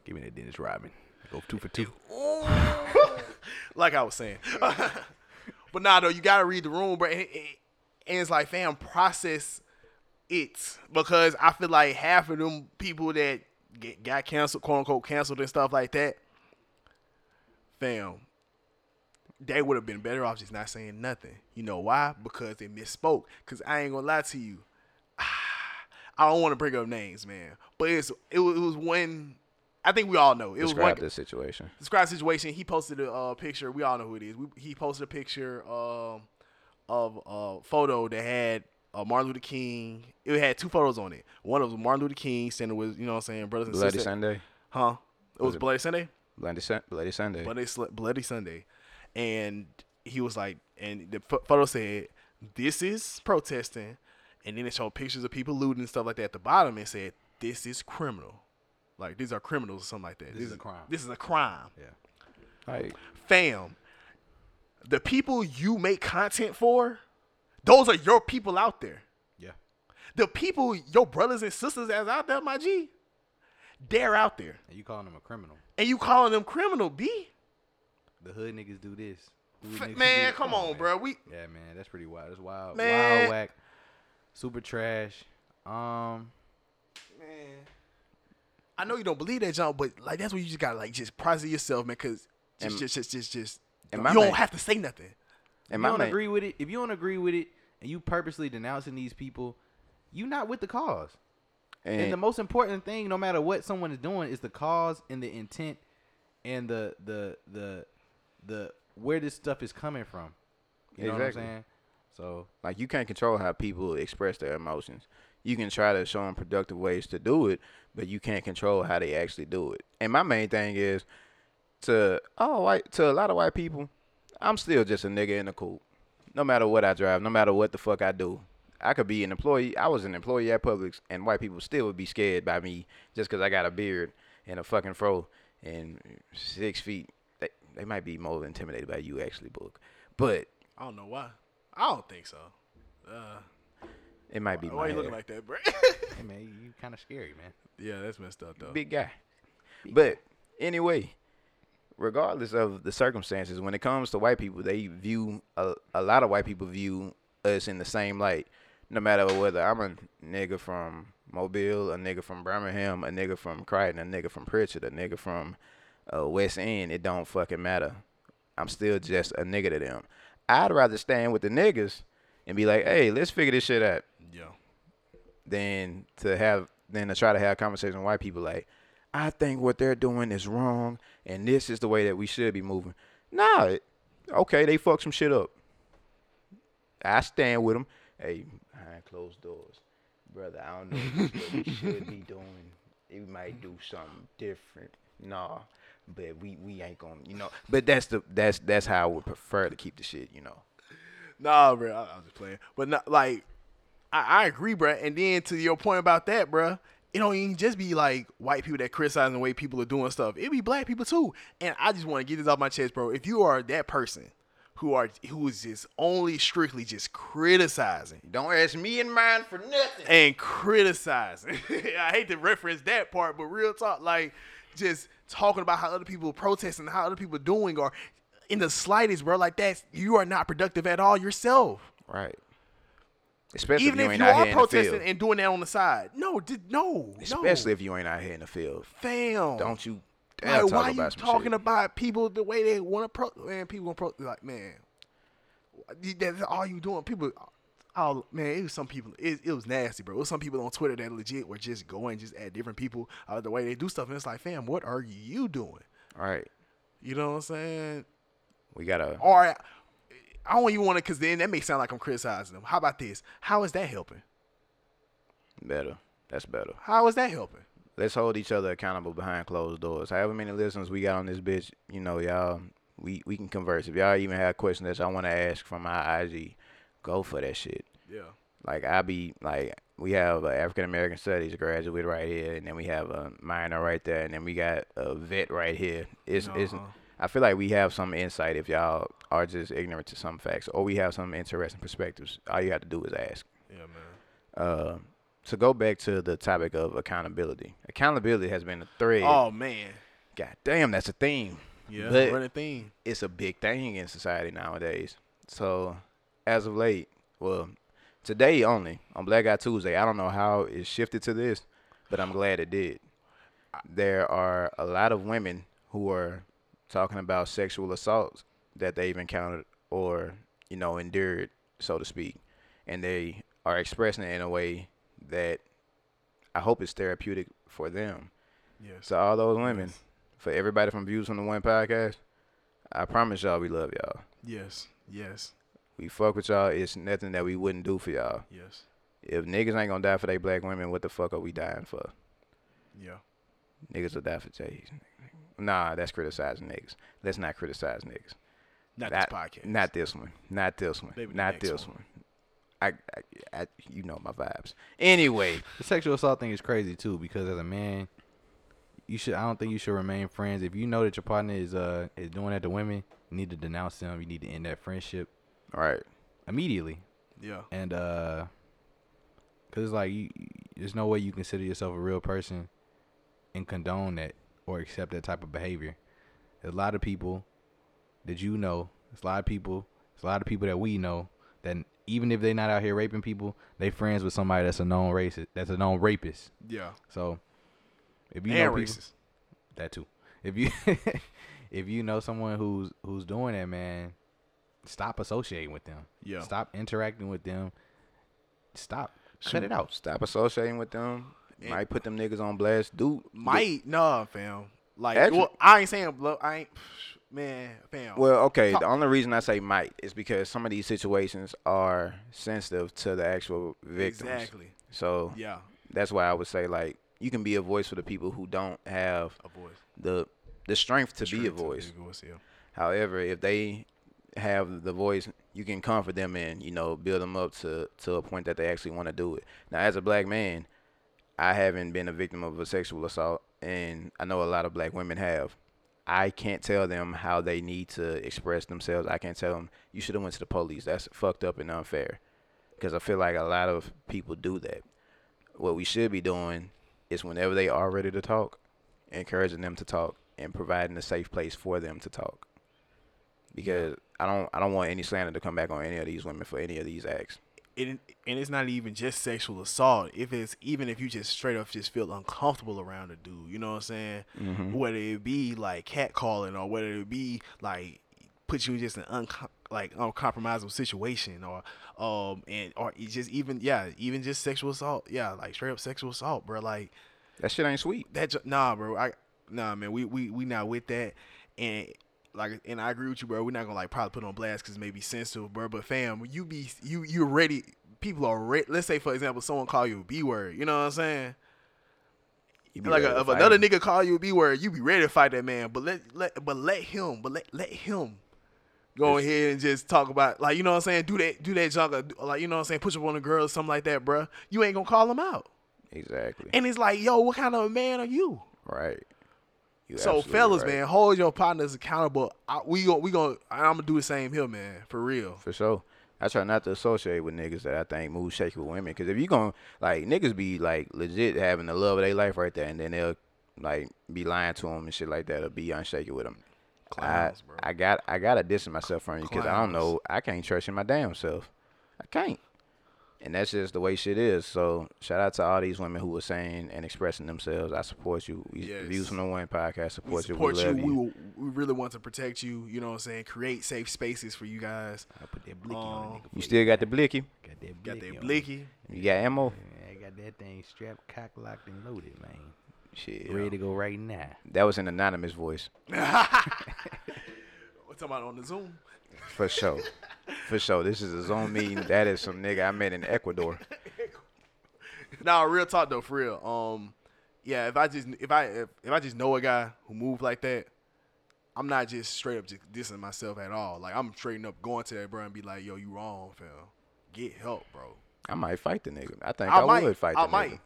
Speaker 3: Give me that Dennis Rodman. Go two for two. (laughs)
Speaker 2: like I was saying. (laughs) but nah, though, you gotta read the room, bro. And, and- and it's like, fam, process it because I feel like half of them people that get, got canceled, quote unquote, canceled and stuff like that, fam, they would have been better off just not saying nothing. You know why? Because they misspoke. Because I ain't gonna lie to you. I don't want to bring up names, man. But it's it was, it was when I think we all know it was one
Speaker 1: Describe this situation.
Speaker 2: describe the situation. He posted a uh, picture. We all know who it is. We, he posted a picture um, of a photo that had uh, Martin Luther King. It had two photos on it. One of them Martin Luther King standing with you know what I'm saying brothers and
Speaker 1: Bloody
Speaker 2: sisters.
Speaker 1: Sunday.
Speaker 2: Huh? It was
Speaker 1: it-
Speaker 2: Bloody Sunday.
Speaker 1: Bloody, Sun- Bloody Sunday.
Speaker 2: Bloody Bloody Sunday, and he was like, and the photo said, "This is protesting," and then it showed pictures of people looting and stuff like that at the bottom, and said, "This is criminal." Like these are criminals or something like that.
Speaker 3: This is a crime.
Speaker 2: This is a crime
Speaker 3: Yeah.
Speaker 1: like,
Speaker 2: fam, the people you make content for, those are your people out there.
Speaker 3: Yeah.
Speaker 2: The people, your brothers and sisters that's out there, my G, they're out there.
Speaker 3: And you calling them a criminal.
Speaker 2: And you calling them criminal, B?
Speaker 3: The hood niggas do this. Hood
Speaker 2: F-
Speaker 3: niggas do
Speaker 2: man,
Speaker 3: this.
Speaker 2: come oh, on,
Speaker 3: man.
Speaker 2: bro. We
Speaker 3: Yeah, man, that's pretty wild. That's wild.
Speaker 2: Man.
Speaker 3: Wild whack. Super trash. Um,
Speaker 2: man. I know you don't believe that, John, but like that's what you just gotta like just process yourself, man, cause just
Speaker 1: And-
Speaker 2: just just just just
Speaker 1: and
Speaker 2: you don't
Speaker 1: main-
Speaker 2: have to say nothing.
Speaker 3: if
Speaker 1: and
Speaker 3: you
Speaker 1: my
Speaker 3: don't
Speaker 1: main-
Speaker 3: agree with it, if you don't agree with it, and you purposely denouncing these people, you not with the cause. And,
Speaker 1: and,
Speaker 3: the most important thing, no matter what someone is doing, is the cause and the intent, and the the the the where this stuff is coming from. You know
Speaker 1: Exactly.
Speaker 3: what I'm saying? So
Speaker 1: Like you can't control how people express their emotions. You can try to show them productive ways to do it, but you can't control how they actually do it. And my main thing is to oh white to a lot of white people, I'm still just a nigga in the coop. No matter what I drive, no matter what the fuck I do. I could be an employee. I was an employee at Publix, and white people still would be scared by me just because I got a beard and a fucking fro and six feet. They, they might be more intimidated by you, actually, book. But
Speaker 2: I don't know why. I don't think so. Uh,
Speaker 1: it might be
Speaker 2: why
Speaker 1: my
Speaker 2: you looking like that, bro?
Speaker 3: hey man, you, you kind of scary, man.
Speaker 2: yeah, that's messed up though.
Speaker 1: big guy. But anyway, regardless of the circumstances, when it comes to white people, they view a, a lot of white people view us in the same light. No matter whether I'm a nigga from Mobile, a nigga from Birmingham, a nigga from Crichton, a nigga from Prichard, a nigga from uh, West End, it don't fucking matter. I'm still just a nigga to them. I'd rather stand with the niggas and be like, hey, let's figure this shit out
Speaker 2: Yeah.
Speaker 1: than to have than to try to have conversation with white people like, I think what they're doing is wrong and this is the way that we should be moving. Nah, okay, they fuck some shit up. I stand with them. Hey, behind closed doors, brother. I don't know if this is what we should be doing. We might do something different. Nah, but we we ain't gonna, you know. But that's the that's that's how I would prefer to keep the shit, you know.
Speaker 2: Nah, bro. I, I was just playing, but not like I, I agree, bro. And then to your point about that, bro, it don't even just be like white people that criticizing the way people are doing stuff. It be black people too. And I just want to get this off my chest, bro. If you are that person who are who is just only strictly just criticizing
Speaker 1: Don't ask me and mine for nothing.
Speaker 2: and criticizing. (laughs) I hate to reference that part, but real talk, like just talking about how other people protesting, how other people doing, or in the slightest, bro, like that, you are not productive at all yourself.
Speaker 1: Right. Especially
Speaker 2: Even
Speaker 1: if you
Speaker 2: if you are protesting and doing that on the side, no, did no,
Speaker 1: Especially
Speaker 2: no.
Speaker 1: if you ain't out here in the field.
Speaker 2: fam,
Speaker 1: Don't you dare
Speaker 2: Like, why
Speaker 1: about
Speaker 2: you talking
Speaker 1: shit.
Speaker 2: about people the way they want to pro? Man, people pro like man. That's all you doing. People, oh man, it was some people. It, it was nasty, bro. It was some people on Twitter that legit were just going just at different people uh, the way they do stuff, and it's like, fam, what are you doing?
Speaker 1: Right.
Speaker 2: You know what I'm saying?
Speaker 1: We gotta
Speaker 2: All right. I don't even want to, cause then that may sound like I'm criticizing them. How about this? How is that helping?
Speaker 1: better. That's better.
Speaker 2: How is that helping?
Speaker 1: Let's hold each other accountable behind closed doors. However many listeners we got on this bitch, you know, y'all, we, we can converse. If y'all even have questions that y'all want to ask from my IG, go for that shit.
Speaker 2: Yeah.
Speaker 1: Like I be like, we have a African American Studies graduate right here, and then we have a minor right there, and then we got a vet right here. It's it's.
Speaker 2: Uh-huh.
Speaker 1: I feel like we have some insight if y'all are just ignorant to some facts, or we have some interesting perspectives. All you have to do is ask.
Speaker 2: Yeah, man.
Speaker 1: Uh, to go back to the topic of accountability, accountability has been a thread.
Speaker 2: Oh man.
Speaker 1: God damn, that's a theme.
Speaker 2: Yeah.
Speaker 1: But-
Speaker 2: running thing.
Speaker 1: It's a big thing in society nowadays. So, as of late, well, today only on Blackout Tuesday, I don't know how it shifted to this, but I'm glad it did. There are a lot of women who are talking about sexual assaults that they've encountered or, you know, endured, so to speak. And they are expressing it in a way that I hope is therapeutic for them.
Speaker 2: Yes.
Speaker 1: To all those women,
Speaker 2: Yes.
Speaker 1: for everybody from Views from the One podcast, I promise y'all we love y'all.
Speaker 2: Yes. Yes.
Speaker 1: We fuck with y'all. It's nothing that we wouldn't do for y'all.
Speaker 2: Yes.
Speaker 1: If niggas ain't gonna die for they black women, what the fuck are we dying for?
Speaker 2: Yeah.
Speaker 1: Niggas will die for J's. Nah, that's criticizing niggas. Let's not criticize niggas.
Speaker 2: Not
Speaker 1: Not-
Speaker 2: this podcast.
Speaker 1: Not this one. Not this one.
Speaker 2: Maybe
Speaker 1: not this
Speaker 2: one.
Speaker 1: one. I, I, I, you know my vibes. Anyway, (laughs)
Speaker 3: The sexual assault thing is crazy too because as a man, you should. I don't think you should remain friends if you know that your partner is uh is doing that to women. You need to denounce them. You need to end that friendship
Speaker 1: all right.
Speaker 3: immediately.
Speaker 2: Yeah.
Speaker 3: And uh, cause it's like you, you- there's no way you consider yourself a real person and condone that or accept that type of behavior. There's a lot of people that you know. There's a lot of people. There's a lot of people that we know that even if they're not out here raping people, they friends with somebody that's a known racist. That's a known rapist.
Speaker 2: Yeah.
Speaker 3: So if you
Speaker 2: and
Speaker 3: know people,
Speaker 2: racist.
Speaker 3: that too. If you (laughs) if you know someone who's who's doing that, man, stop associating with them.
Speaker 2: Yeah.
Speaker 3: Stop interacting with them. Stop. Cut it out.
Speaker 1: Stop associating with them. Might put them niggas on blast. Dude,
Speaker 2: Might nah, fam. Like,
Speaker 1: Actually-
Speaker 2: well, I ain't saying blow. I ain't, (sighs) man, fam.
Speaker 1: Well, okay.
Speaker 2: Talk-
Speaker 1: The only reason I say might is because some of these situations are sensitive to the actual victims.
Speaker 2: exactly.
Speaker 1: So
Speaker 2: Yeah.
Speaker 1: that's why I would say like you can be a voice for the people who don't have
Speaker 2: A voice.
Speaker 1: the the strength to be a
Speaker 2: to
Speaker 1: voice.
Speaker 2: a voice. Yeah.
Speaker 1: However, if they have the voice, you can comfort them and you know build them up to to a point that they actually want to do it. Now, as a black man, I haven't been a victim of a sexual assault, and I know a lot of black women have. I can't tell them how they need to express themselves. I can't tell them you should have went to the police. That's fucked up and unfair. Because I feel like a lot of people do that. What we should be doing is whenever they are ready to talk, encouraging them to talk and providing a safe place for them to talk. Because I don't I don't want any slander to come back on any of these women for any of these acts.
Speaker 2: It, and it's not even just sexual assault. If it's even if you just straight up just feel uncomfortable around a dude, you know what I'm saying?
Speaker 1: Mm-hmm.
Speaker 2: Whether it be like catcalling or whether it be like put you in just an uncom- like uncompromisable situation or um and or just even yeah even just sexual assault yeah like straight up sexual assault bro like
Speaker 1: That shit ain't sweet.
Speaker 2: that nah bro I nah man we we we not with that and like and I agree with you bro. We're not gonna like probably put on blast because it may be sensitive bro. But fam you be you you ready people are ready let's say for example someone call you a b word you know what I'm saying?
Speaker 1: You be
Speaker 2: like a, if another
Speaker 1: him.
Speaker 2: nigga call you a b word you be ready to fight that man. But let let but let him but let let him go
Speaker 1: It's-
Speaker 2: ahead and just talk about like you know what I'm saying? Do that do that junk like you know what I'm saying? Push up on a girl or something like that bro you ain't gonna call him out.
Speaker 1: Exactly.
Speaker 2: And it's like, yo, what kind of a man are you?
Speaker 1: right. You
Speaker 2: So, fellas,
Speaker 1: right.
Speaker 2: man, hold your partners accountable. I, we gon' we gon' I'm gonna do the same here, man, for real.
Speaker 1: For sure. I try not to associate with niggas that I think move shaky with women. Cause if you gonna like niggas be like legit having the love of their life right there, and then they'll like be lying to them and shit like that, or be unshaky with them.
Speaker 2: Clowns,
Speaker 1: I,
Speaker 2: bro.
Speaker 1: I got I gotta distance myself from you because I don't know. I can't trust in my damn self. I can't. And that's just the way shit is. So shout out to all these women who were saying and expressing themselves. I support you. We,
Speaker 2: Yes.
Speaker 1: Views from the One podcast
Speaker 2: we
Speaker 1: support,
Speaker 2: support
Speaker 1: you.
Speaker 2: you.
Speaker 1: We love
Speaker 2: We,
Speaker 1: you.
Speaker 2: will, we really want to protect you. You know what I'm saying? Create safe spaces for you guys.
Speaker 3: I put that blicky on
Speaker 2: Um,
Speaker 3: a nigga.
Speaker 1: You still got the blicky.
Speaker 3: Got that
Speaker 2: Got
Speaker 3: blicky.
Speaker 2: that blicky.
Speaker 1: You got ammo.
Speaker 3: Yeah, I got that thing strapped, cock locked, and loaded, man.
Speaker 1: Shit.
Speaker 3: Ready to go right now.
Speaker 1: That was an anonymous voice. (laughs)
Speaker 2: What's talking about on the Zoom?
Speaker 1: For sure. For sure. This is a Zoom meeting. That is some nigga I met in Ecuador. (laughs)
Speaker 2: Nah, real talk though, for real. Um, yeah, if I just if I if, if I just know a guy who move like that, I'm not just straight up just dissing myself at all. Like I'm straight up going to that bro and be like, yo, you wrong, fam. Get help, bro.
Speaker 1: I might fight the nigga. I think
Speaker 2: I
Speaker 1: I,
Speaker 2: might.
Speaker 1: would fight the
Speaker 2: I
Speaker 1: nigga.
Speaker 2: might.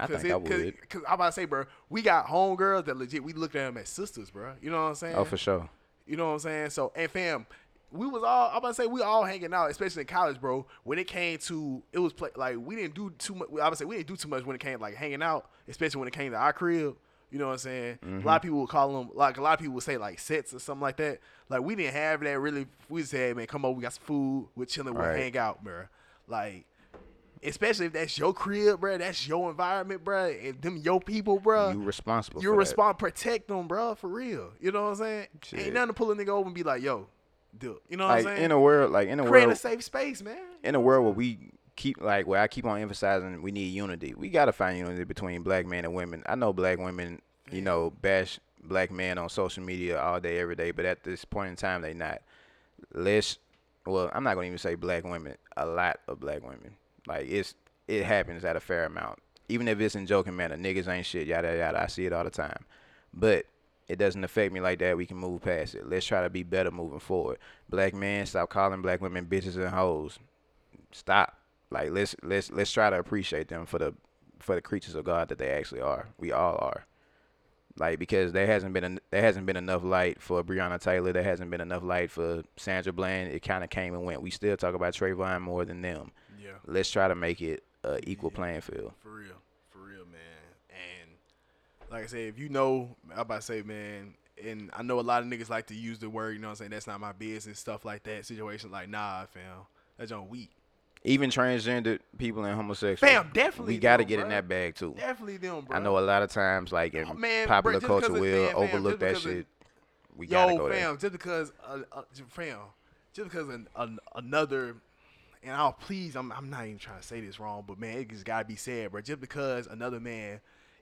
Speaker 1: I think I
Speaker 2: it, cause,
Speaker 1: would.
Speaker 2: cause I'm about to say, bro, we got homegirls that legit we look at them as sisters, bro. You know what I'm saying?
Speaker 1: Oh, for sure.
Speaker 2: You know what I'm saying? So, and fam, we was all I'm about to say we all hanging out, especially in college, bro. When it came to it was play, like we didn't do too much. I would say we didn't do too much when it came like hanging out, especially when it came to our crib. You know what I'm saying? A lot mm-hmm. of people would call them like a lot of people would say like sets or something like that. Like we didn't have that really. We just said, man, come over, we got some food, we're chilling, we'll
Speaker 1: Right.
Speaker 2: hang out, bro. Like. Especially if that's your crib, bro. That's your environment, bro. And them your people, bro.
Speaker 1: you responsible
Speaker 2: You respond, protect them, bro, for real. You know what I'm saying?
Speaker 1: Shit.
Speaker 2: Ain't nothing to pull a nigga over and be like, yo, dude. You know what
Speaker 1: Like
Speaker 2: I'm saying?
Speaker 1: in a world, like in a
Speaker 2: Create
Speaker 1: world,
Speaker 2: a safe space, man.
Speaker 1: in a world where we keep like where I keep on emphasizing we need unity. We gotta find unity between black men and women. I know black women, you know, bash black men on social media all day, every day, but at this point in time, they not. Let's. Well, I'm not gonna even say black women. A lot of black women. Like it's it happens at a fair amount. Even if it's in joking manner, niggas ain't shit, yada yada. I see it all the time, but it doesn't affect me like that. We can move past it. Let's try to be better moving forward. Black men, stop calling black women bitches and hoes. Stop. Like let's let's let's try to appreciate them for the for the creatures of God that they actually are. We all are. Like because there hasn't been en- there hasn't been enough light for Breonna Taylor. There hasn't been enough light for Sandra Bland. It kind of came and went. We still talk about Trayvon more than them.
Speaker 2: Yeah,
Speaker 1: Let's try to make it a equal playing field.
Speaker 2: for real, for real, man. And like I said, if you know, I'm about to say, man. And I know a lot of niggas like to use the word, you know what I'm saying? That's not my business, stuff like that. Situation like, nah, fam. That's on weak.
Speaker 1: Even transgendered people and homosexuals.
Speaker 2: Fam, definitely
Speaker 1: We got to get in that bag too.
Speaker 2: Definitely them, bro.
Speaker 1: I know a lot of times, like in
Speaker 2: Oh, man,
Speaker 1: popular
Speaker 2: just
Speaker 1: culture, will
Speaker 2: man,
Speaker 1: overlook that shit. We gotta
Speaker 2: Yo,
Speaker 1: go
Speaker 2: fam,
Speaker 1: there.
Speaker 2: just because, uh, uh, fam, just because an, an, another, and I'll please, I'm, I'm not even trying to say this wrong, but man, it just gotta be said, bro. Just because another man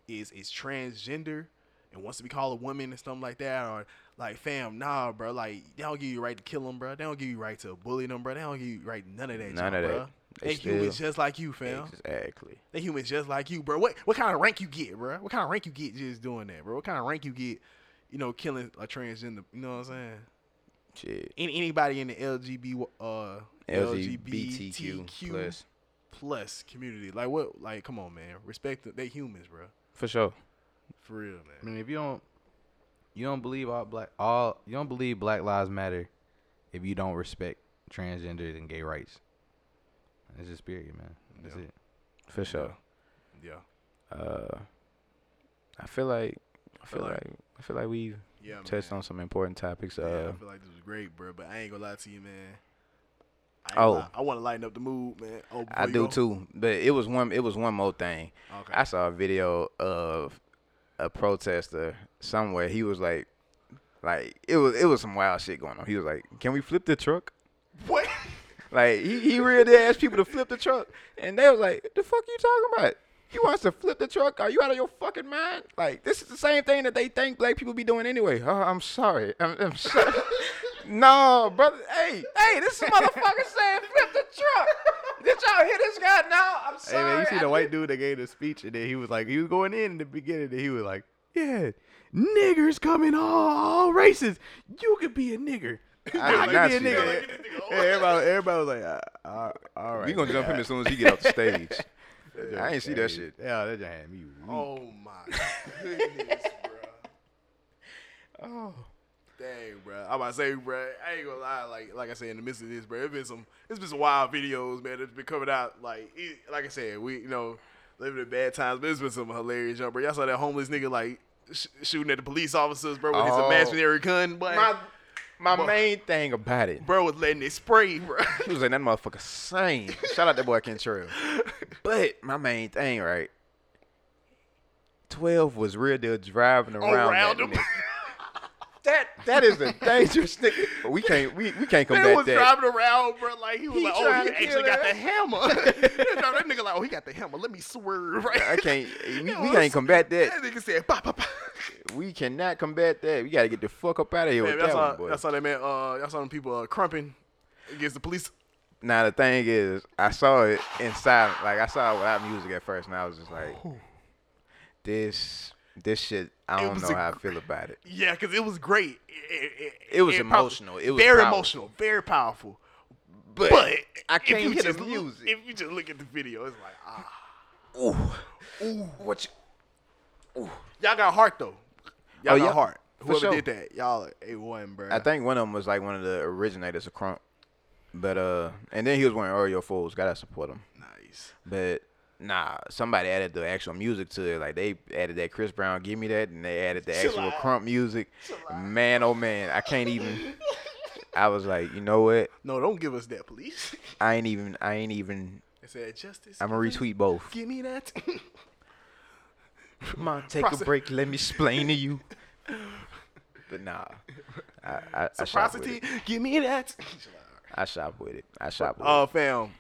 Speaker 2: is is transgender and wants to be called a woman and something like that, or like, fam, nah, bro, like they don't give you right to kill them, bro. They don't give you right to bully them, bro. They don't give you right none of that.
Speaker 1: None
Speaker 2: junk,
Speaker 1: of that. They
Speaker 2: They, humans just like you, fam.
Speaker 1: Exactly.
Speaker 2: They humans just like you, bro. What what kind of rank you get, bro? What kind of rank you get just doing that, bro? What kind of rank you get, you know, killing a transgender? You know what I'm saying?
Speaker 1: Shit.
Speaker 2: Any, anybody in the LGBT uh
Speaker 1: LGBTQ
Speaker 2: LGBTQ
Speaker 1: plus
Speaker 2: plus community, like what? Like, come on, man. Respect the, they humans, bro.
Speaker 1: for sure.
Speaker 2: For real, man.
Speaker 3: I mean, if you don't, you don't believe all black, all you don't believe Black Lives Matter, if you don't respect transgender and gay rights. It's just period, man. That's
Speaker 2: Yeah.
Speaker 3: it.
Speaker 1: For sure.
Speaker 2: Yeah,
Speaker 1: Uh, I feel like I feel
Speaker 2: Feel like-
Speaker 1: like I feel like we've
Speaker 2: yeah.
Speaker 1: touched
Speaker 2: man.
Speaker 1: on some important topics.
Speaker 2: Yeah,
Speaker 1: Uh,
Speaker 2: I feel like this was great, bro. But I ain't gonna lie to you, man. I
Speaker 1: Oh.
Speaker 2: lie. I want to lighten up the mood, man. Oh,
Speaker 1: I do
Speaker 2: go?
Speaker 1: too. But it was one. It was one more thing.
Speaker 2: Okay.
Speaker 1: I saw a video of a protester somewhere. He was like, like it was it was some wild shit going on. He was like, "Can we flip the truck?"
Speaker 2: what?
Speaker 1: Like he he really asked people to flip the truck, and they was like, "The fuck you talking about? You want us to flip the truck? Are you out of your fucking mind? Like this is the same thing that they think black people be doing anyway." Oh, I'm sorry. I'm, I'm sorry. (laughs) no, brother. Hey, hey, this motherfucker (laughs) saying flip the truck. Did y'all hear this guy now? I'm sorry.
Speaker 3: Hey man, you see
Speaker 1: I
Speaker 3: the white dude that gave the speech, and then he was like, he was going in in the beginning, and he was like, "Yeah, niggers coming all, all races. You could be a nigger.
Speaker 1: I did
Speaker 3: You
Speaker 1: not
Speaker 3: could be
Speaker 1: see
Speaker 3: a
Speaker 1: that.
Speaker 3: nigger." Yeah, everybody, everybody was like, uh, uh, "All right."
Speaker 1: We gonna jump him as soon as he get off the stage. (laughs) I ain't see that shit.
Speaker 3: Yeah, that just had me. weak.
Speaker 2: Oh my goodness, bro. (laughs)
Speaker 1: Oh.
Speaker 2: Dang, bro. I'm about to say, bro. I ain't gonna lie. Like, like I said in the midst of this, bro, it's been some, it's been some wild videos, man. That's been coming out. Like, it, like I said, we, you know, living in bad times, but it's been some hilarious, jump, bro. Y'all saw that homeless nigga like sh- shooting at the police officers, bro, with
Speaker 1: Oh.
Speaker 2: his imaginary gun, boy.
Speaker 1: My my
Speaker 2: Boy.
Speaker 1: main thing about it,
Speaker 2: bro was letting it spray, bro. (laughs)
Speaker 1: he was like that motherfucker sane. Shout out that boy Kentrell. But my main thing, right? Twelve was real deal driving around,
Speaker 2: Around
Speaker 1: that
Speaker 2: him.
Speaker 1: Nigga. That that is a dangerous thing. But we can't we, we can't
Speaker 2: They
Speaker 1: combat
Speaker 2: was
Speaker 1: that.
Speaker 2: driving around, bro. Like he was
Speaker 1: He
Speaker 2: like, oh,
Speaker 1: trying
Speaker 2: he actually
Speaker 1: kill
Speaker 2: got
Speaker 1: her.
Speaker 2: the hammer. (laughs) that nigga like, oh, he got the hammer. Let me swerve, right?
Speaker 1: I can't. (laughs) We,
Speaker 2: You
Speaker 1: we
Speaker 2: know,
Speaker 1: can't combat that.
Speaker 2: That nigga said, bah, bah, bah.
Speaker 1: We cannot combat that. We gotta get the fuck up out of here
Speaker 2: Man,
Speaker 1: with
Speaker 2: that's
Speaker 1: that
Speaker 2: all.
Speaker 1: one, boy.
Speaker 2: That's all that man. Uh, that's all them people uh, krumping against the police.
Speaker 1: Now the thing is, I saw it inside. Like I saw it without music at first, and I was just like, "This, this shit. I don't know
Speaker 2: a
Speaker 1: how I feel about it."
Speaker 2: Yeah, because it was great. It, it,
Speaker 1: It was emotional. It was
Speaker 2: very
Speaker 1: powerful.
Speaker 2: emotional, very powerful.
Speaker 1: But,
Speaker 2: But
Speaker 1: I can't
Speaker 2: you
Speaker 1: hear the
Speaker 2: just look-
Speaker 1: music.
Speaker 2: If you just look at the video, it's like, ah,
Speaker 1: Ooh, ooh, what? You,
Speaker 2: y'all got heart though. Y'all
Speaker 1: Oh,
Speaker 2: got
Speaker 1: yeah,
Speaker 2: heart. Whoever
Speaker 1: sure.
Speaker 2: did that, y'all a one, bro.
Speaker 1: I think one of them was like one of the originators of Krump, but uh, and then he was wearing Oreo Fools. Gotta support him.
Speaker 2: nice.
Speaker 1: But nah, somebody added the actual music to it. Like they added that Chris Brown, give me that, and they added the actual
Speaker 2: out.
Speaker 1: Krump music. Man, oh man, I can't even. (laughs) I was like, you know what?
Speaker 2: No, don't give us that, police. (laughs)
Speaker 1: I ain't even. I ain't even.
Speaker 2: They said justice.
Speaker 1: I'm gonna retweet both.
Speaker 2: Give me that.
Speaker 1: Come on, take a break. Let me explain to you. (laughs) But nah, I I, I shop with it.
Speaker 2: Give me that.
Speaker 1: I shop with it. I shop with
Speaker 2: Oh,
Speaker 1: it.
Speaker 2: Uh, fam.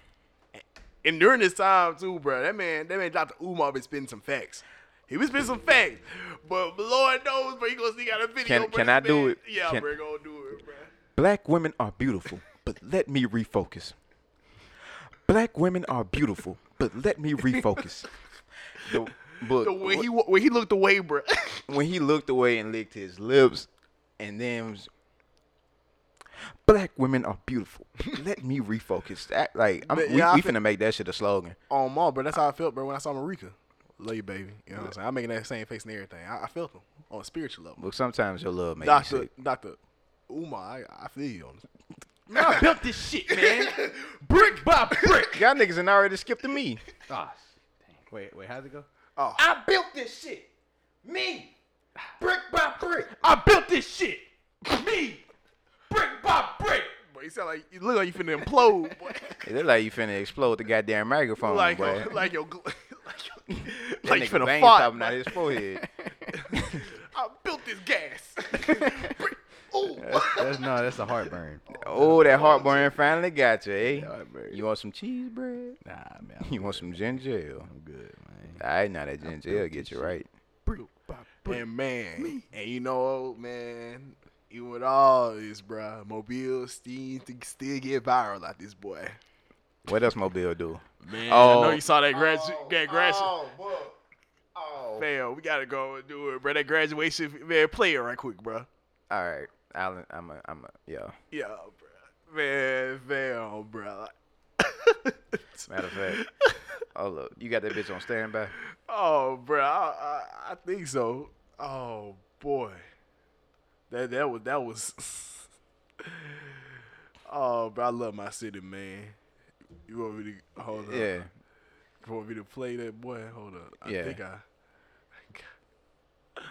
Speaker 2: And during this time too, bro, that man, that man Dr. Umar been spitting some facts. He was spitting some facts, but Lord knows, bro, he gonna sneak out a video.
Speaker 1: Can- can I do it?
Speaker 2: Yeah,
Speaker 1: Can-
Speaker 2: bro, gonna do it, bro.
Speaker 1: Black women are beautiful, but let me refocus. Black women are beautiful, but let me refocus. The, but
Speaker 2: The way he when he looked away, bro.
Speaker 1: when he looked away and licked his lips, and then black women are beautiful. Let me refocus. That like I'm,
Speaker 2: But,
Speaker 1: we,
Speaker 2: yeah, I
Speaker 1: we
Speaker 2: fe-
Speaker 1: finna make that shit a slogan.
Speaker 2: On mom, bro, that's how I felt, bro, when I saw Marika. Love you, baby. You know what I'm saying? I'm making that same face and everything. I, I felt him on a spiritual level.
Speaker 1: But sometimes your love makes
Speaker 2: Doctor,
Speaker 1: you sick.
Speaker 2: Doctor Umar, I, I feel you on this. (laughs)
Speaker 3: Man, I built this shit, man. (laughs) brick by brick.
Speaker 1: Y'all niggas done already skipped to me.
Speaker 3: Ah, dang. Wait, wait, how's it go?
Speaker 2: Oh,
Speaker 1: I built this shit. Me. (sighs) Brick by brick.
Speaker 3: I built this shit. Me. Brick by brick.
Speaker 2: boy, you sound like you look like you finna implode, boy. (laughs)
Speaker 1: It look like you finna explode the goddamn microphone,
Speaker 2: like,
Speaker 1: boy.
Speaker 2: your, (laughs) like your, gl- (laughs) like your,
Speaker 1: that
Speaker 2: like you finna
Speaker 1: veins
Speaker 2: fart.
Speaker 1: popping out his forehead.
Speaker 2: I built this gas. Ooh.
Speaker 3: That's no, that's a heartburn.
Speaker 1: oh, that heartburn finally got you, eh? You want some cheese bread?
Speaker 3: Nah, man. I'm
Speaker 1: You want some ginger ale?
Speaker 3: I'm good, man.
Speaker 1: All right, now that ginger ale get you right.
Speaker 2: And man, and you know, man, even with all this, bruh, Mobile still still get viral like this boy.
Speaker 1: What else Mobile do?
Speaker 2: Man,
Speaker 1: Oh.
Speaker 2: I know you saw that oh, grad that oh, grad
Speaker 1: boy. Oh.
Speaker 2: Fail. We gotta go and do it, bro. That graduation, man, play it right quick, bro.
Speaker 1: All right, Alan. I'm a. I'm a. Yeah.
Speaker 2: Yeah, bro. Man, fail, bro. (laughs)
Speaker 1: Matter of fact. Oh look, you got that bitch on standby.
Speaker 2: Oh, bro, I, I, I think so. Oh boy, that that was that was. (laughs) oh, bro, I love my city, man. You want me to hold up?
Speaker 1: Yeah.
Speaker 2: You want me to play that boy? Hold up. I
Speaker 1: Yeah.
Speaker 2: think I.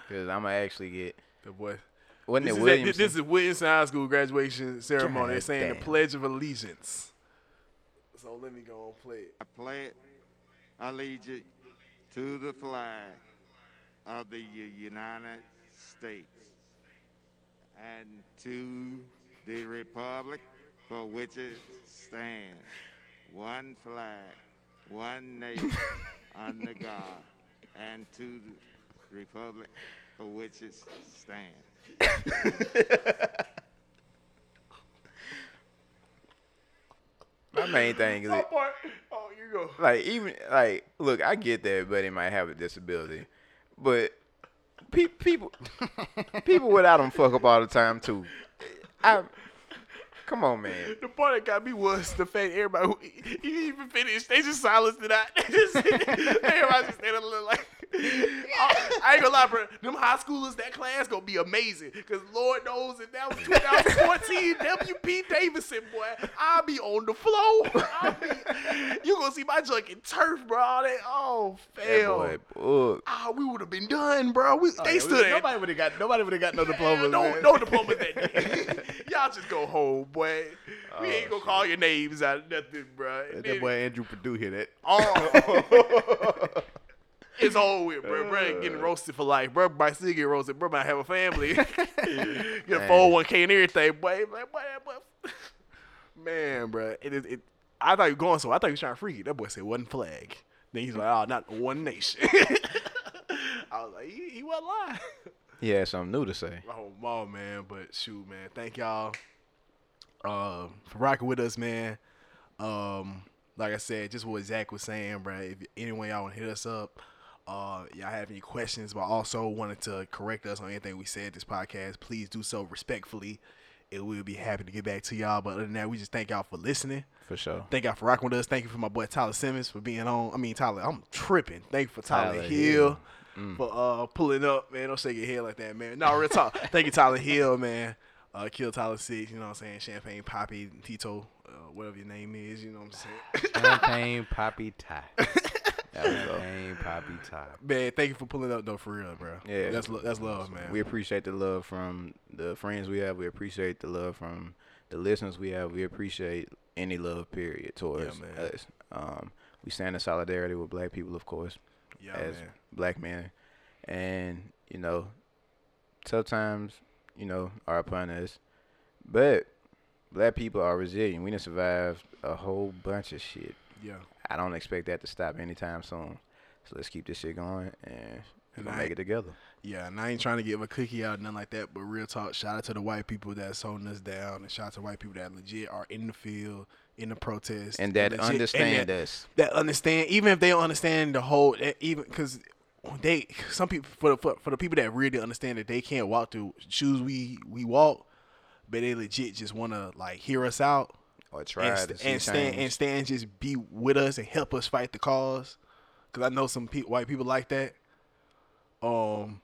Speaker 1: Cause I'm gonna actually get.
Speaker 2: The boy.
Speaker 1: Wasn't
Speaker 2: This
Speaker 1: it
Speaker 2: is, at,
Speaker 1: Williamson?
Speaker 2: this is Williamson High School graduation ceremony. They're
Speaker 1: God
Speaker 2: saying the. Pledge of Allegiance. So let me go and play it.
Speaker 4: I pledge allegiance to the flag of the United States and to the republic for which it stands, one flag, one nation, (laughs) under God, and to the republic for which it stands.
Speaker 1: My main thing is it.
Speaker 2: Oh, you go.
Speaker 1: like even like look, I get that everybody might have a disability, but pe- people people without them fuck up all the time too. I Come on, man.
Speaker 2: The part that got me was the fact everybody who even finished, They just silenced it out. (laughs) They just, everybody just there like. I, I ain't gonna lie, bro. Them high schoolers, that class gonna be amazing. Cause Lord knows if that was 2014, (laughs) WP Davidson, boy, I'll be on the floor. Be, you gonna see my junk in turf, bro. All that, oh, fail. Ah, we would have been done, bro. We, they stood there.
Speaker 3: Nobody would have got. Nobody would have got no diplomas.
Speaker 2: no,
Speaker 3: man.
Speaker 2: no diplomas that day. (laughs) Y'all just go home, boy. We ain't gonna call your names out of nothing, bro.
Speaker 3: That, that boy Andrew Purdue hit it.
Speaker 2: Oh. (laughs) it's all with, bro. Bro getting roasted for life. Bro might still get roasted. Bro might have a family. (laughs) get a 401k and everything, boy. Like, boy, boy. Man, bro. It is. It, I thought you were going so. I thought you were trying to freak it. That boy said one flag. Then he's like, oh, not one nation. (laughs) I was like, he, he wasn't lying.
Speaker 1: He had something new to say.
Speaker 2: Oh, wow, man. But shoot, man. Thank y'all uh, for rocking with us, man. Um, like I said, just what Zach was saying, bro. If anyone y'all want to hit us up, uh, y'all have any questions, but also wanted to correct us on anything we said this podcast, please do so respectfully. It will be happy to get back to y'all. But other than that, we just thank y'all for listening.
Speaker 1: For sure.
Speaker 2: Thank y'all for rocking with us. Thank you for my boy Tyler Simmons for being on. I mean Tyler, I'm tripping. Thank you for Tyler,
Speaker 1: Tyler
Speaker 2: Hill,
Speaker 1: Hill.
Speaker 2: for uh pulling up, man. Don't shake your head like that, man. No, real talk. (laughs) Thank you, Tyler Hill, man. Uh, Kill Tyler Six, you know what I'm saying? Champagne Poppy, Tito, uh, whatever your name is, you know what I'm saying?
Speaker 3: Champagne poppy tie. (laughs)
Speaker 1: There we go.
Speaker 3: Champagne poppy tie.
Speaker 2: man, thank you for pulling up though, for real, bro.
Speaker 1: Yeah.
Speaker 2: that's lo- that's love, man.
Speaker 1: We appreciate the love from the friends we have. We appreciate the love from the listeners we have. We appreciate any love, period, towards
Speaker 2: man.
Speaker 1: us. Um, we stand in solidarity with black people, of course,
Speaker 2: yeah,
Speaker 1: as
Speaker 2: man.
Speaker 1: black men. And, you know, tough times, you know, are upon us. But black people are resilient. We done survived a whole bunch of shit.
Speaker 2: Yeah.
Speaker 1: I don't expect that to stop anytime soon. So let's keep this shit going and
Speaker 2: And I-
Speaker 1: make it together.
Speaker 2: Yeah, and I ain't trying to give a cookie out, or nothing like that. But real talk, shout out to the white people that's holding us down, and shout out to white people that legit are in the field, in the protest,
Speaker 1: And that
Speaker 2: legit- and
Speaker 1: understand
Speaker 2: that,
Speaker 1: us.
Speaker 2: that understand, even if they don't understand the whole, eh, even because they, some people for the for, for the people that really understand that they can't walk through shoes we we walk, but they legit just want to like hear us out
Speaker 1: Or try
Speaker 2: and, st- and stand
Speaker 1: change.
Speaker 2: and stand just be with us and help us fight the cause. Cause I know some pe- white people like that. Um,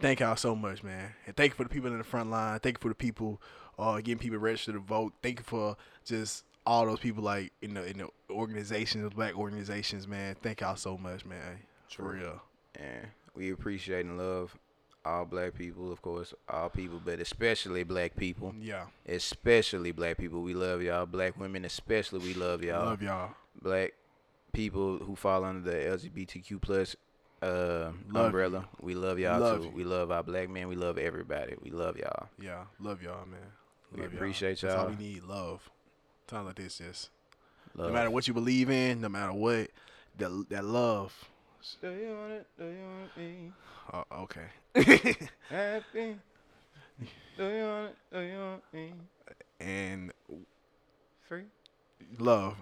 Speaker 2: thank y'all so much, man, and thank you for the people in the front line. Thank you for the people uh getting people registered to vote. Thank you for just all those people like in the in the organizations, the black organizations, man. Thank y'all so much, man. For real.
Speaker 1: And we appreciate and love all black people, of course, all people, but especially black people.
Speaker 2: Yeah,
Speaker 1: Especially black people. We love y'all. Black women, especially, we love y'all.
Speaker 2: love y'all.
Speaker 1: Black people who fall under the LGBTQ plus uh,
Speaker 2: Love
Speaker 1: umbrella. We love y'all
Speaker 2: Love
Speaker 1: too.
Speaker 2: you.
Speaker 1: We love our black men. We love everybody. We love y'all.
Speaker 2: Yeah, love y'all, man.
Speaker 1: We appreciate
Speaker 2: That's all
Speaker 1: y'all.
Speaker 2: we need, love. Time like this, just
Speaker 1: Love.
Speaker 2: no matter what you believe in, no matter what, that that love.
Speaker 1: Do you want it? Do you want me
Speaker 2: Oh, okay.
Speaker 1: Happy? Do you want it? Do you want me
Speaker 2: and
Speaker 1: free?
Speaker 2: love.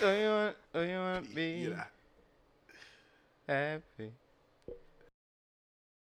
Speaker 1: Do you want? Do you want (laughs) me
Speaker 2: Yeah.
Speaker 1: happy?